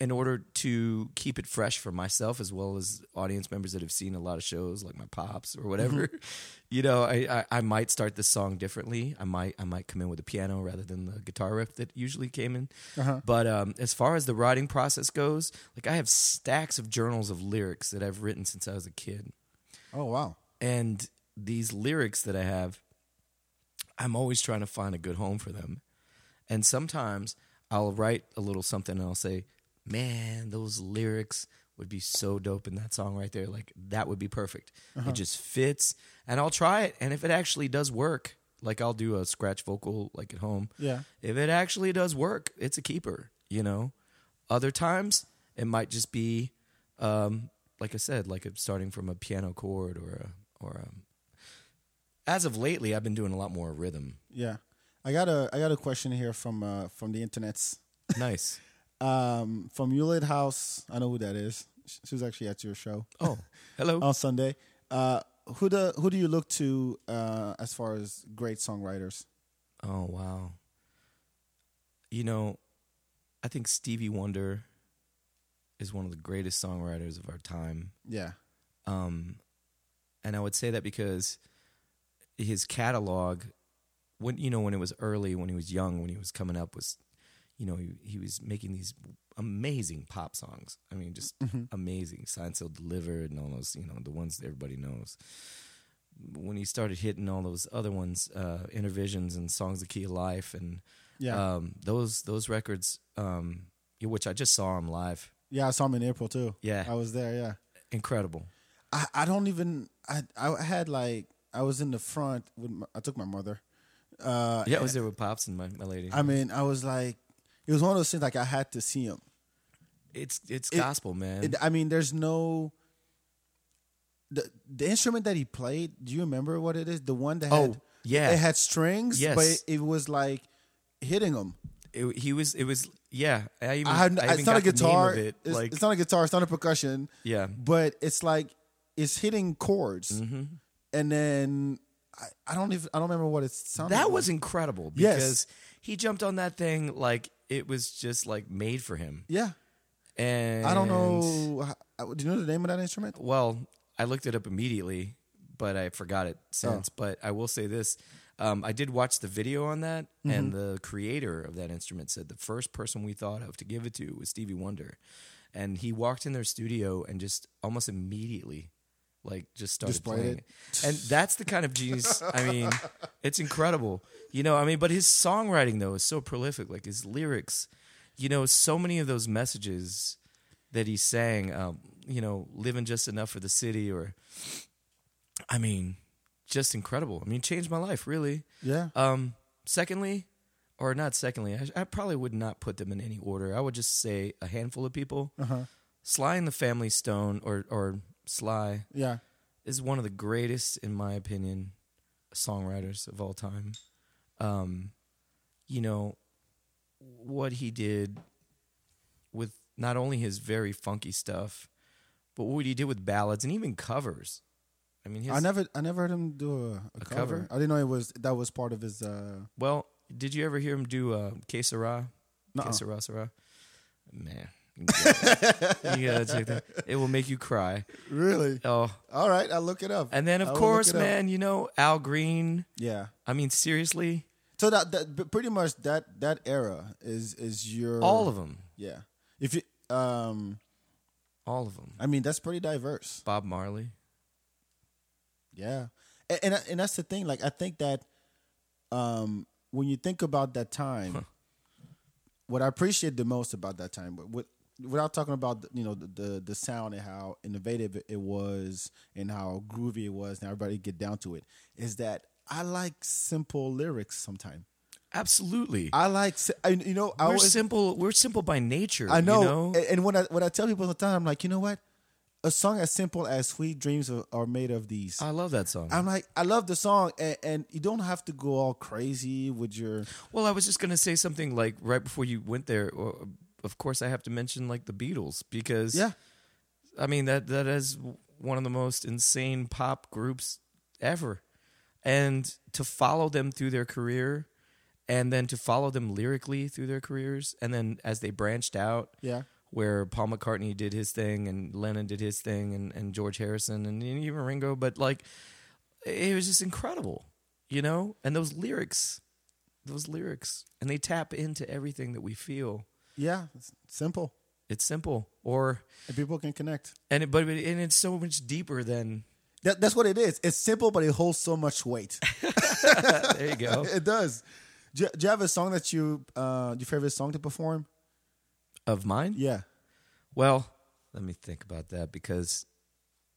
in order to keep it fresh for myself as well as audience members that have seen a lot of shows like my pops or whatever, you know, I, I, I might start this song differently. I might I might come in with a piano rather than the guitar riff that usually came in. But um, as far as the writing process goes, like I have stacks of journals of lyrics that I've written since I was a kid Oh wow. and these lyrics that I have, I'm always trying to find a good home for them. And sometimes I'll write a little something and I'll say, man, those lyrics would be so dope in that song right there. Like that would be perfect. It just fits. And I'll try it. And if it actually does work, like I'll do a scratch vocal like at home. Yeah. If it actually does work, it's a keeper, you know? Other times it might just be, um, like I said, like a, starting from a piano chord or a, or a. As of lately, I've been doing a lot more rhythm. Yeah, I got a I got a question here from uh, from the internets. Nice. Um, from Yulit House, I know who that is. She was actually at your show Oh, hello. on Sunday. Uh, who the who do you look to uh, as far as great songwriters? Oh wow. You know, I think Stevie Wonder is one of the greatest songwriters of our time. Yeah, Um and I would say that because his catalog when you know when it was early when he was young when he was coming up was you know he, he was making these amazing pop songs. I mean just amazing. Signed, Sealed, Delivered and all those, you know, the ones that everybody knows. When he started hitting all those other ones, uh Innervisions and Songs the Key of Life and yeah, um, those those records, um, which I just saw him live, yeah. I saw him in April too. Yeah. I was there. Yeah, incredible. I, I don't even I I had like I was in the front with my, I took my mother. Uh, Yeah, I was there with pops and my, my lady. I mean, I was like, it was one of those things like I had to see him. it's it's it- gospel, man. It, I mean, there's no the the instrument that he played. Do you remember what it is? The one that Oh, had yeah. it had strings, Yes. but it, it was like hitting him. It- he was it was yeah. I even, I had, I even it's not a guitar. it. It's, like it's not a guitar. It's not a percussion. yeah, but it's like it's hitting chords, Mm-hmm. and then I, I don't even I don't remember what it sounded. that like. was incredible Yes. because he jumped on that thing like it was just like made for him. yeah. And I don't know. Do you know the name of that instrument? Well, I looked it up immediately, but I forgot it Oh. since. But I will say this: um, I did watch the video on that, Mm-hmm. and the creator of that instrument said the first person we thought of to give it to was Stevie Wonder, and he walked in their studio and just almost immediately. Like just started Just playing it. it. and that's the kind of genius. I mean, it's incredible, you know. I mean, but his songwriting though is so prolific. Like his lyrics, you know, so many of those messages that he sang, um, you know, living just enough for the city, or, I mean, just incredible. I mean, changed my life really. Yeah. Um, secondly, or not secondly, I, I probably would not put them in any order. I would just say a handful of people. Uh-huh. Sly and the Family Stone, or or Sly, Yeah. is one of the greatest, in my opinion, songwriters of all time. Um, you know, what he did with not only his very funky stuff, but what he did with ballads and even covers. I mean, his, I never I never heard him do a, a, cover. cover? I didn't know it was that was part of his. uh well, did you ever hear him do uh, Que Sera? Nuh-uh. Que Sera, Sera? Man. You gotta, check that. It will make you cry. Really? Oh, All right, I'll look it up. and then of I will look course, it up. man, you know Al Green. Yeah. I mean, seriously, So that, that but pretty much that that era is is your all of them, yeah. If you um, all of them. I mean that's pretty diverse. Bob Marley. Yeah, and and, and that's the thing. Like I think that um, when you think about that time, what I appreciate the most about that time, but with, without talking about you know the, the the sound and how innovative it was and how groovy it was, and everybody get down to it, is that I like simple lyrics sometimes. Absolutely. I like you know I we're simple. We're simple by nature. I know, You know? And, and when I when I tell people sometimes, I'm like, you know what, a song as simple as "Sweet Dreams" are, are made of these. I love that song. I'm like, I love the song, and, and you don't have to go all crazy with your. well, I was just gonna say something like right before you went there. Of course, I have to mention like the Beatles because Yeah, I mean that that is one of the most insane pop groups ever, and to follow them through their career, and then to follow them lyrically through their careers, and then as they branched out, yeah, where Paul McCartney did his thing and Lennon did his thing and, and George Harrison and even Ringo, but like it was just incredible, you know? And those lyrics, those lyrics, and they tap into everything that we feel. Yeah. It's simple, It's simple, or and people can connect. and it, but it, and it's so much deeper than That, that's what it is. It's simple, but it holds so much weight. there you go. it does. Do you, do you have a song that you uh your favorite song to perform? of mine. Yeah, Well, let me think about that because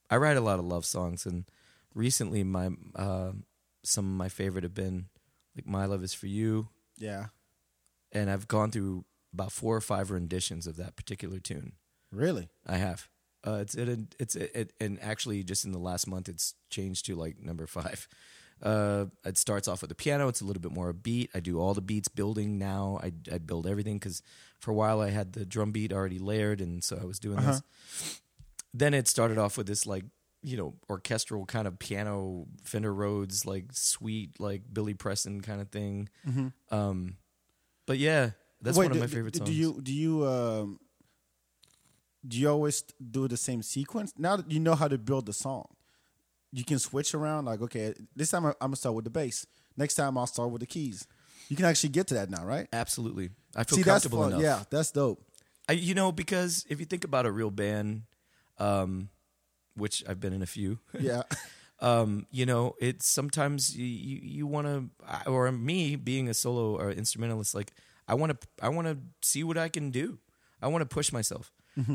I write a lot of love songs, and recently my uh, some of my favorite have been like "My Love Is for You." yeah, and I've gone through about four or five renditions of that particular tune. Really? I have. Uh, it's it, it's it, it, and actually just in the last month it's changed to like number five. Uh, it starts off with the piano. It's a little bit more a beat. I do all the beats building now. I I build everything because for a while I had the drum beat already layered, and so I was doing this. Then it started off with this like you know orchestral kind of piano Fender Rhodes like sweet like Billy Preston kind of thing. Um, but yeah, that's Wait, one of do- my favorite songs. Do you do you um, do you always do the same sequence? Now that you know how to build the song, you can switch around. Like, okay, this time I'm gonna start with the bass. Next time I'll start with the keys. You can actually get to that now, right? Absolutely, I feel See, that's comfortable fun. enough. Yeah, that's dope. I, you know, because if you think about a real band, um, which I've been in a few, Yeah, um, you know, it's sometimes you you, you want to, or me being a solo or instrumentalist, like I want to I want to see what I can do. I want to push myself.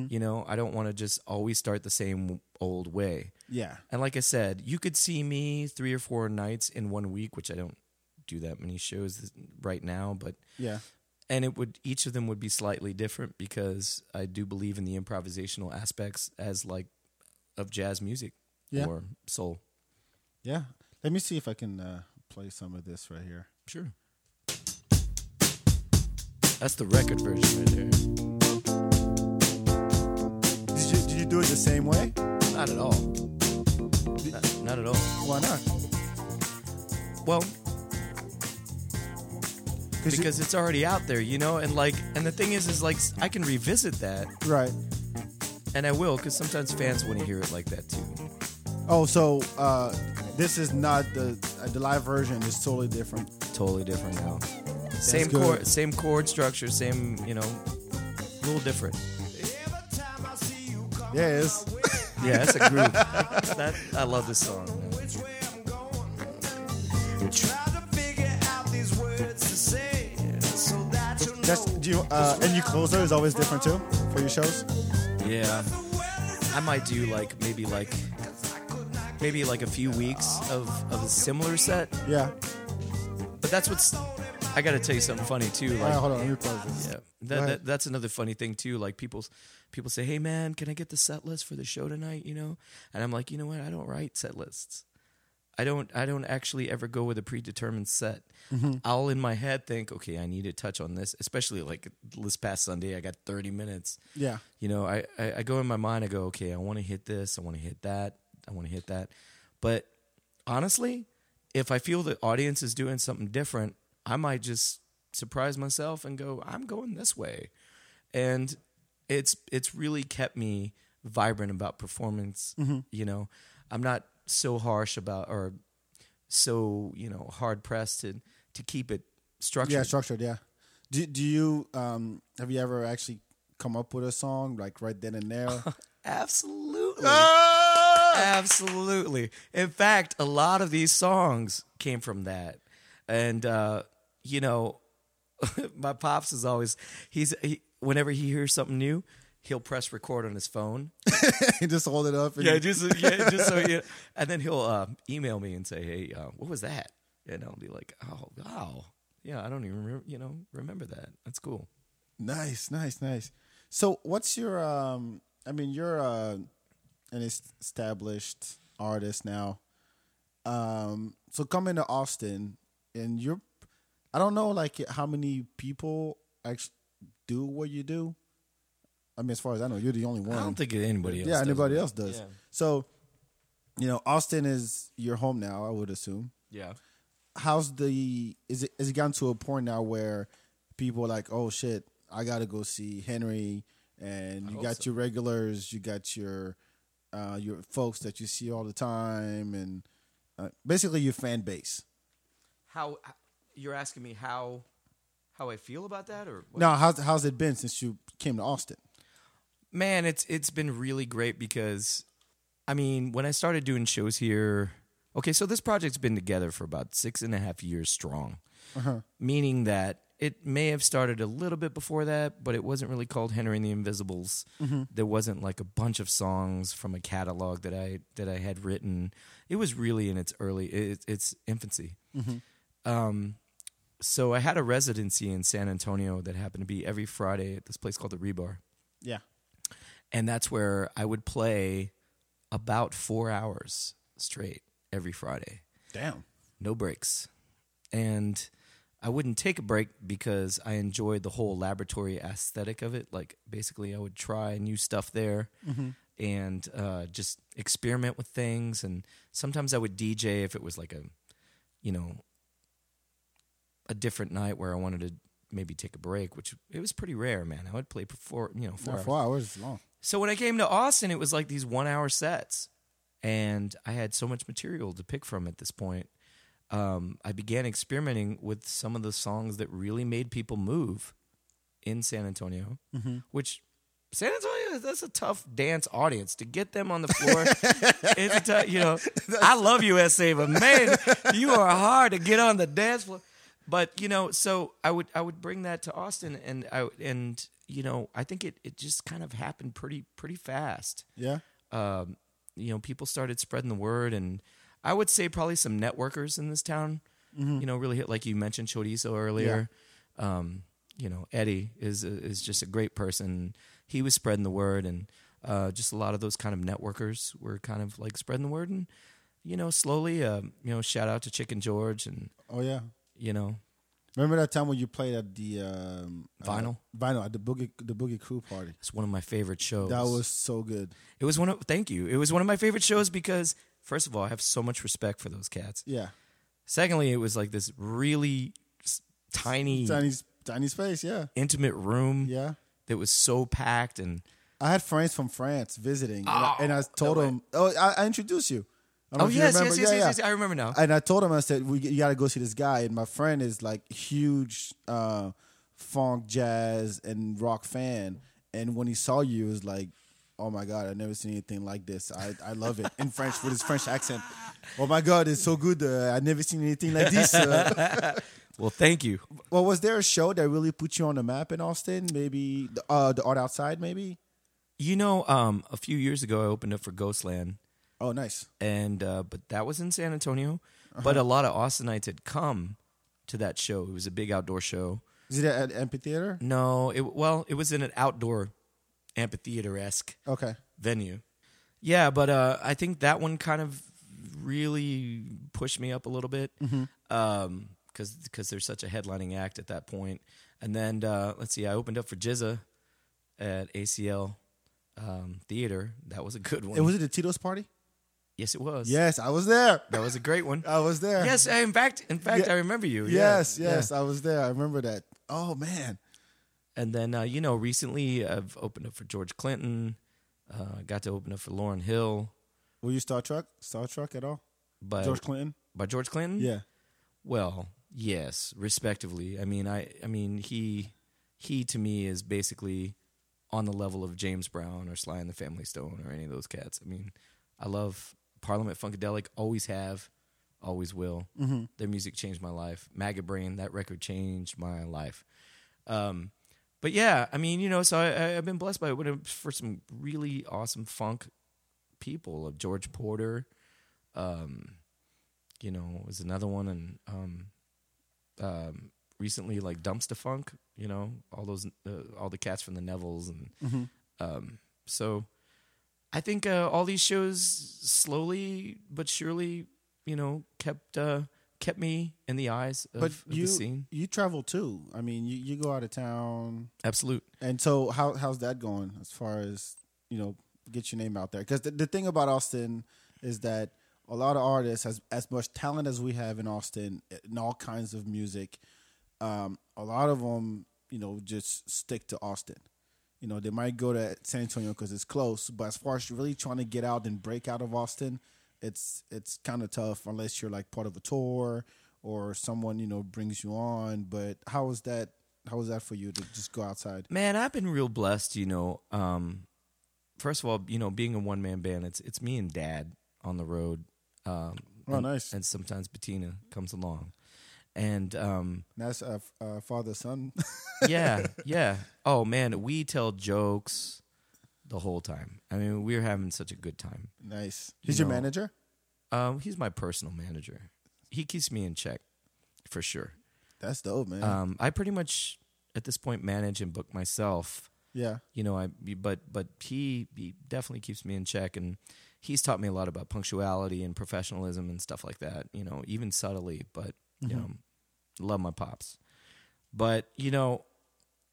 You know, I don't want to just always start the same old way. yeah, And like I said, you could see me three or four nights in one week, which I don't do that many shows right now, but yeah. and it would each of them would be slightly different because I do believe in the improvisational aspects as like of jazz music Yeah. or soul. Yeah. Let me see if I can uh, play some of this right here. Sure. That's the record version right there. Did you, did you do it the same way? Not at all. Not, not at all. Why not? Well, because it's already out there, you know, and like, and the thing is, is like, I can revisit that, right. and I will, because sometimes fans want to hear it like that too. Oh, so uh, this is not the uh, the live version is totally different. Totally different now. Same good. chord, same chord structure, same, you know, a little different. Yeah, it is. Yeah, that's a groove. that I love this song. That's do you uh, and you closer is always different too for your shows. Yeah, I might do like maybe like maybe like a few weeks of of a similar set, Yeah. but that's what's. I got to tell you something funny too. Like, right, hold on. Let me pause this. yeah, that, that that's another funny thing too. Like people people say, "Hey man, can I get the set list for the show tonight?" You know, and I'm like, you know what? I don't write set lists. I don't I don't actually ever go with a predetermined set. Mm-hmm. I'll in my head think, okay, I need to touch on this, especially like this past Sunday, I got 30 minutes. Yeah. You know, I, I, I go in my mind, I go, okay, I want to hit this, I want to hit that, I want to hit that. But honestly, if I feel the audience is doing something different, I might just surprise myself and go, I'm going this way. And it's it's really kept me vibrant about performance. You know, I'm not so harsh about or so you know hard pressed to to keep it structured. Yeah, structured. Yeah. Do Do you um have you ever actually come up with a song like right then and there? Absolutely. Ah! Absolutely. In fact, a lot of these songs came from that. And uh, you know, my pops is always he's he, whenever he hears something new, he'll press record on his phone. and just hold it up. And Yeah, just yeah, just so you and then he'll uh, email me and say, "Hey, uh, what was that?" And I'll be like, "Oh, wow. Yeah, I don't even remember, you know, remember that. That's cool." Nice, nice, nice. So, what's your? um I mean, you're uh, an established artist now. Um, so coming to Austin, and you're, I don't know, like how many people actually do what you do. I mean, as far as I know, you're the only one. I don't think anybody else yeah, does anybody it. else does. Yeah. So, you know, Austin is your home now. I would assume. Yeah. how's the is it is it gotten to a point now where people are like, oh shit, I gotta go see Henry, and you got so. your regulars, you got your uh, your folks that you see all the time, and uh, basically your fan base. How you're asking me how how I feel about that or what? Now, how's how's it been since you came to Austin? Man, it's it's been really great because I mean, when I started doing shows here, okay, so this project's been together for about six and a half years strong. Uh-huh. Meaning that it may have started a little bit before that, but it wasn't really called Henry and the Invisibles. Mm-hmm. There wasn't like a bunch of songs from a catalog that I that I had written. It was really in its early its, its infancy. Mm-hmm. Um, so I had a residency in San Antonio that happened to be every Friday at this place called the Rebar, Yeah. and that's where I would play about four hours straight every Friday, Damn. no breaks, and I wouldn't take a break because I enjoyed the whole laboratory aesthetic of it. Like basically, I would try new stuff there. And uh, just experiment with things, and sometimes I would DJ if it was like a, you know, a different night where I wanted to maybe take a break, which it was pretty rare, man. I would play for four, you know, four Yeah, hours. four hours is long. So when I came to Austin, it was like these one hour sets, and I had so much material to pick from at this point. Um, I began experimenting with some of the songs that really made people move in San Antonio, which San Antonio that's a tough dance audience to get them on the floor. it's a tough, you know. I love USA, but man, you are hard to get on the dance floor. But you know, so I would I would bring that to Austin, and I and you know I think it it just kind of happened pretty pretty fast. Yeah. Um, you know, people started spreading the word, and I would say probably some networkers in this town. You know, really hit like you mentioned Chorizo earlier. Um, you know, Eddie is is just a great person. He was spreading the word, and uh, just a lot of those kind of networkers were kind of like spreading the word, and you know, slowly, uh, you know, shout out to Chicken George, and Oh yeah. You know, Remember that time when you played at the um, uh, Vinyl? Vinyl at the Boogie the Boogie Crew party. it's one of my favorite shows. That was so good. it was one of thank you. It was one of my favorite shows because first of all, I have so much respect for those cats. Yeah. Secondly, it was like this really tiny, Tiny tiny space. Yeah. intimate room Yeah. that was so packed, and I had friends from France visiting, and, I, Oh, and I told them, "Oh, I, I introduced you." I don't know oh yes, remember. yes, yes, Yeah, yes, yeah. yes, I remember now. And I told him, I said, "We you got to go see this guy." And my friend is like huge uh, funk, jazz, and rock fan. And when he saw you, he was like, "Oh my god, I've never seen anything like this. I, I love it." In French with his French accent. Oh my god, it's so good. Uh, I've never seen anything like this. Uh, well, thank you. well, was there a show that really put you on the map in Austin? Maybe the, uh, the Art Outside. Maybe. You know, um, a few years ago, I opened up for Ghostland, Oh, nice. and uh, but that was in San Antonio. Uh-huh. But a lot of Austinites had come to that show. It was a big outdoor show. Is it at amphitheater? No, it well, it was in an outdoor amphitheater esque Okay. venue. Yeah, but uh, I think that one kind of really pushed me up a little bit because because there's such a headlining act at that point. And then uh, let's see, I opened up for GZA at ACL um, Theater. That was a good one. And was it the Tito's party? Yes, it was. Yes, I was there. that was a great one. I was there. yes, in fact, in fact, Yeah. I remember you. Yeah, Yes, yeah. yes, I was there. I remember that. Oh man. And then uh, you know, recently I've opened up for George Clinton. Uh, got to open up for Lauryn Hill. Were you Star Trek? Star Trek at all? By George Clinton? by George Clinton. Yeah. Well, yes, respectively. I mean, I I mean he he to me is basically on the level of James Brown or Sly and the Family Stone or any of those cats. I mean, I love Parliament Funkadelic. Always have, always will. Mm-hmm. Their music changed my life. Maggot Brain, that record changed my life. Um, but yeah, I mean, you know, so I, I, I've been blessed by it for some really awesome funk people of George Porter. Um, you know, was another one, and um, um, recently like Dumpstaphunk. You know, all those uh, all the cats from the Nevilles, and um, so I think uh, all these shows slowly but surely, you know, kept uh, kept me in the eyes of, But of the scene. you travel too. I mean, you, you go out of town, Absolute. and so how how's that going as far as you know get your name out there? Because the, the thing about Austin is that a lot of artists, as as much talent as we have in Austin, in all kinds of music, um, a lot of them you know just stick to Austin. You know, they might go to San Antonio because it's close, but as far as really trying to get out and break out of Austin, it's it's kind of tough unless you're like part of a tour or someone you know brings you on. But how was that? How was that for you to just go outside? Man, I've been real blessed, you know. Um, first of all, you know, being a one man band, it's it's me and Dad on the road. Um, Oh, and, nice. And sometimes Bettina comes along, and um, That's uh, uh, father son. yeah, yeah. Oh man, we tell jokes the whole time. I mean, we're having such a good time. nice. He's You your know, manager. Um, he's my personal manager. He keeps me in check, for sure. That's dope, man. Um, I pretty much at this point manage and book myself. yeah. You know, I but but he, he definitely keeps me in check, and he's taught me a lot about punctuality and professionalism and stuff like that. You know, even subtly, but you know, love my pops. But you know,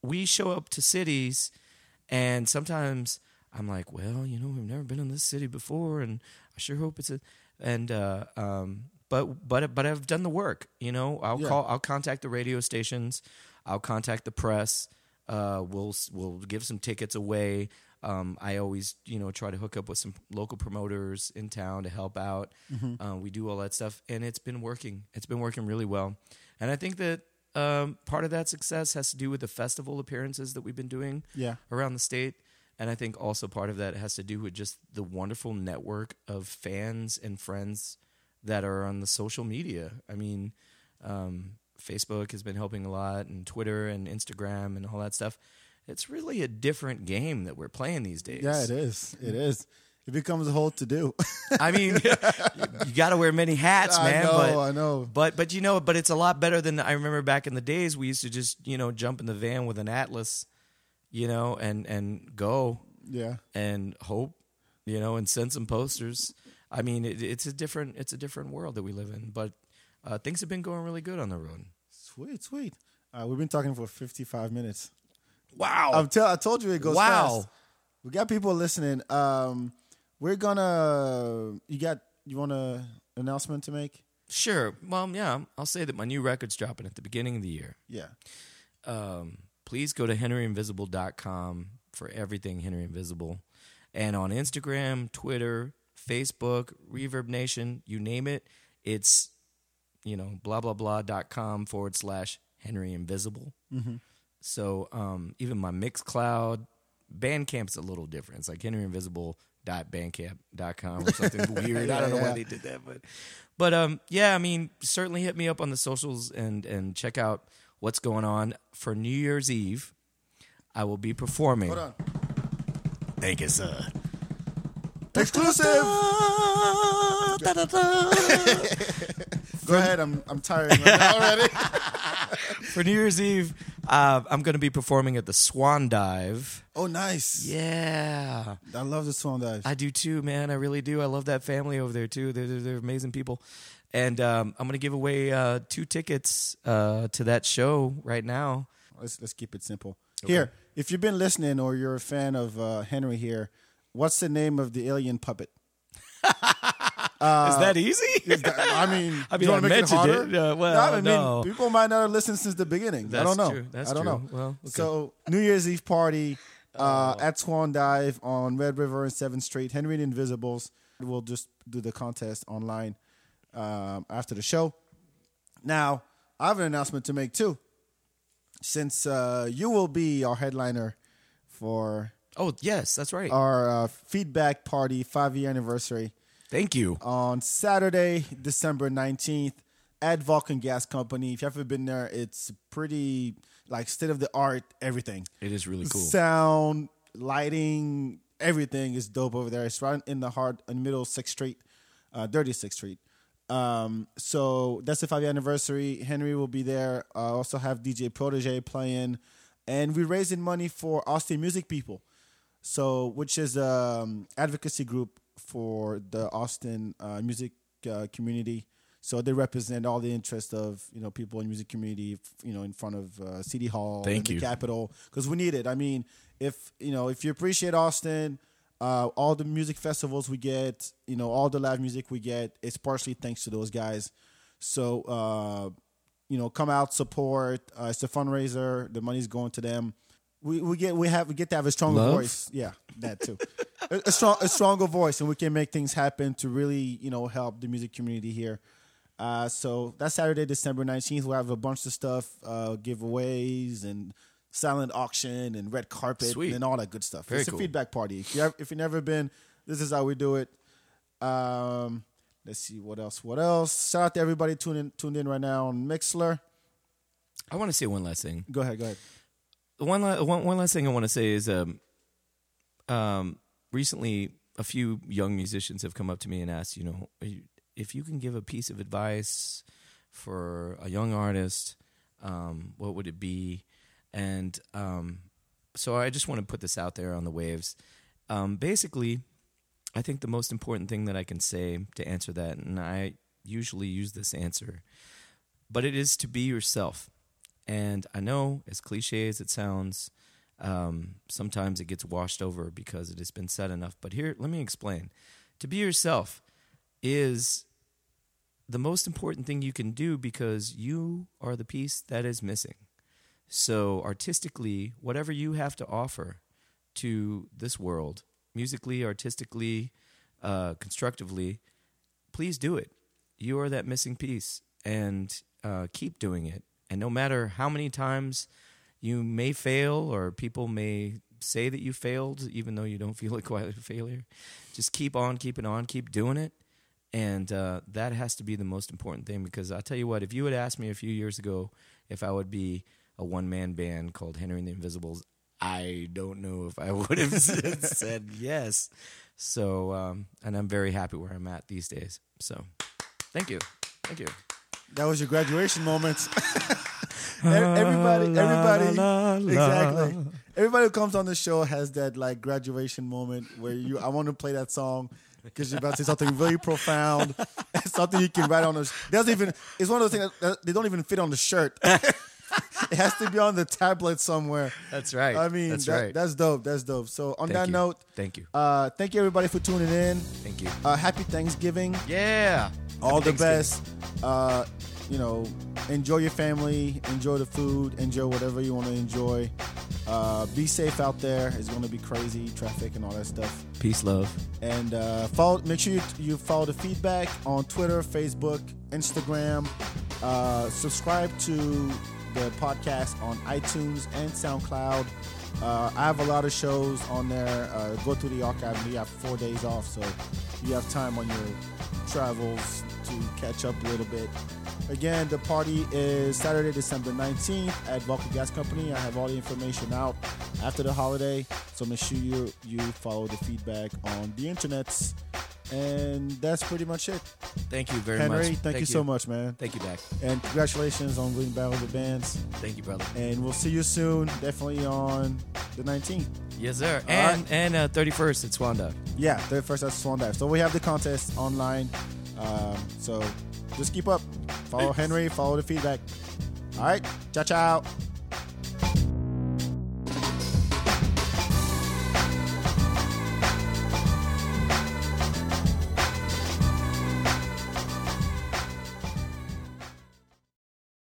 we show up to cities, and sometimes I'm like, well, you know, we've never been in this city before, and I sure hope it's a. And uh, um, but but but I've done the work. You know, I'll Yeah. call, I'll contact the radio stations, I'll contact the press. Uh, we'll we'll give some tickets away. Um, I always, you know, try to hook up with some local promoters in town to help out. Uh, we do all that stuff, and it's been working. It's been working really well, and I think that um, part of that success has to do with the festival appearances that we've been doing Yeah. around the state. And I think also part of that has to do with just the wonderful network of fans and friends that are on the social media. I mean, um, Facebook has been helping a lot, and Twitter and Instagram and all that stuff. It's really a different game that we're playing these days. Yeah, it is. It is. It becomes a whole to do. I mean, you, got to wear many hats, man. I know, but, I know. But but you know, but it's a lot better than I remember back in the days. We used to just you know jump in the van with an atlas, you know, and and go yeah. and hope, you know, and send some posters. I mean, it, it's a different it's a different world that we live in. But uh, things have been going really good on the road. Sweet, sweet. Uh, we've been talking for 55 minutes. Wow! I'm tell, I told you it goes Wow. fast. We got people listening. Um, we're gonna. You got. You want a announcement to make? sure. Well, yeah, I'll say that my new record's dropping at the beginning of the year. Yeah. um, please go to henryinvisible.com for everything Henry Invisible. And on Instagram, Twitter, Facebook, Reverb Nation, you name it, it's, you know, blah, blah, blah.com forward slash Henry Invisible. So um, even my Mixcloud, Bandcamp's a little different. It's like henryinvisible.bandcamp.com or something weird. I don't know Yeah, why they did that, but but um yeah, I mean, certainly hit me up on the socials and and check out what's going on for New Year's Eve. I will be performing. Hold on. Thank you, sir. Exclusive. Go ahead. I'm. I'm tired right already. For New Year's Eve, uh, I'm going to be performing at the Swan Dive. oh, nice. Yeah. I love the swan dive. I do too, man. I really do. I love that family over there too. They're they're, they're amazing people, and um, I'm gonna give away uh, two tickets uh, to that show right now. let's let's keep it simple. Here, if you've been listening or you're a fan of uh, Henry here, what's the name of the alien puppet? Is that easy? Is that- I mean, I mean, you want I to make it harder? it. Uh, well, I mean, no. people might not have listened since the beginning. I don't know. true. That's I don't true. know. Well, okay. So New Year's Eve party Oh. uh, at Swan Dive on Red River and Seventh Street. Henry and Invisibles. We'll just do the contest online um, after the show. Now, I have an announcement to make too. Since uh, you will be our headliner for oh yes, that's right. our uh, feedback party five year anniversary Thank you. on Saturday, December 19th at Vulcan Gas Company. If you've ever been there, it's pretty like state of the art everything. It is really cool. Sound, lighting, everything is dope over there. It's right in the heart, in the middle of 6th Street, uh, 36th Street. Um, so that's the five year anniversary. Henry will be there. I also have DJ Protege playing, and we're raising money for Austin Music People so which is um advocacy group for the Austin uh, music uh, community. So they represent all the interest of you know people in music community, you know, in front of uh, City Hall, Thank and the. Capitol, because we need it. I mean, if you know, if you appreciate Austin, uh, all the music festivals we get, you know, all the live music we get, it's partially thanks to those guys. So uh, you know, come out, support. Uh, it's a fundraiser. The money's going to them. We, we get we have we get to have a stronger Love? voice. Yeah, that too. a, a strong a stronger voice, and we can make things happen to really you know help the music community here. Uh, so that's Saturday, December nineteenth. We'll have a bunch of stuff, uh, giveaways and silent auction and red carpet Sweet. and all that good stuff. Very it's cool. a feedback party. If you have, if you've never been, this is how we do it. Um, let's see what else. What else? Shout out to everybody tuned in tuned in right now on Mixlr. I want to say one last thing. Go ahead, go ahead. One, la- one, one last thing I want to say is, um, um, recently a few young musicians have come up to me and asked, you know, if you can give a piece of advice for a young artist, Um, what would it be? And um, so I just want to put this out there on the waves. Um, basically, I think the most important thing that I can say to answer that, and I usually use this answer, but it is to be yourself. And I know, as cliche as it sounds, um, sometimes it gets washed over because it has been said enough. But here, let me explain. To be yourself is the most important thing you can do because you are the piece that is missing. So, artistically, whatever you have to offer to this world, musically, artistically, uh, constructively, please do it. You are that missing piece, and uh, keep doing it. And no matter how many times you may fail, or people may say that you failed, even though you don't feel it quite a failure, just keep on keeping on, keep doing it. And uh, that has to be the most important thing because I'll tell you what, if you had asked me a few years ago if I would be a one man band called Henry and the Invisibles, I don't know if I would have said yes. So, um, and I'm very happy where I'm at these days. So, thank you. Thank you. That was your graduation moment. everybody, everybody, exactly. Everybody who comes on the show has that like graduation moment where you. I want to play that song because you're about to say something really profound, something you can write on a. Doesn't even. It's one of those things that they don't even fit on the shirt. it has to be on the tablet somewhere. That's right. I mean, that's that- right. That's dope. That's dope. So on Thank that you. note, Thank you. uh, thank you everybody for tuning in. Thank you. Uh, happy Thanksgiving. Yeah. All the best. Uh, you know, enjoy your family, enjoy the food, enjoy whatever you want to enjoy. Uh, be safe out there. It's going to be crazy traffic and all that stuff. Peace, love. And uh, follow. Make sure you, you follow the feedback on Twitter, Facebook, Instagram. Uh, subscribe to the podcast on iTunes and SoundCloud. Uh, I have a lot of shows on there. Uh, go through the archive. We have four days off, so you have time on your travels to catch up a little bit. Again, the party is Saturday, December 19th at Vulcan Gas Company. I have all the information out after the holiday, so make sure you, you follow the feedback on the internets. And that's pretty much it. Thank you very Henry, much. Henry, thank, you so much, man. Thank you, back. And congratulations on winning Battle of the Bands. Thank you, brother. And we'll see you soon, definitely on the 19th. Yes, sir. All and right. and uh, 31st at Swan Dive. Yeah, 31st at Swan Dive. So we have the contest online. Um, so just keep up. Follow Peace. Henry, follow the feedback. All right. Ciao, ciao.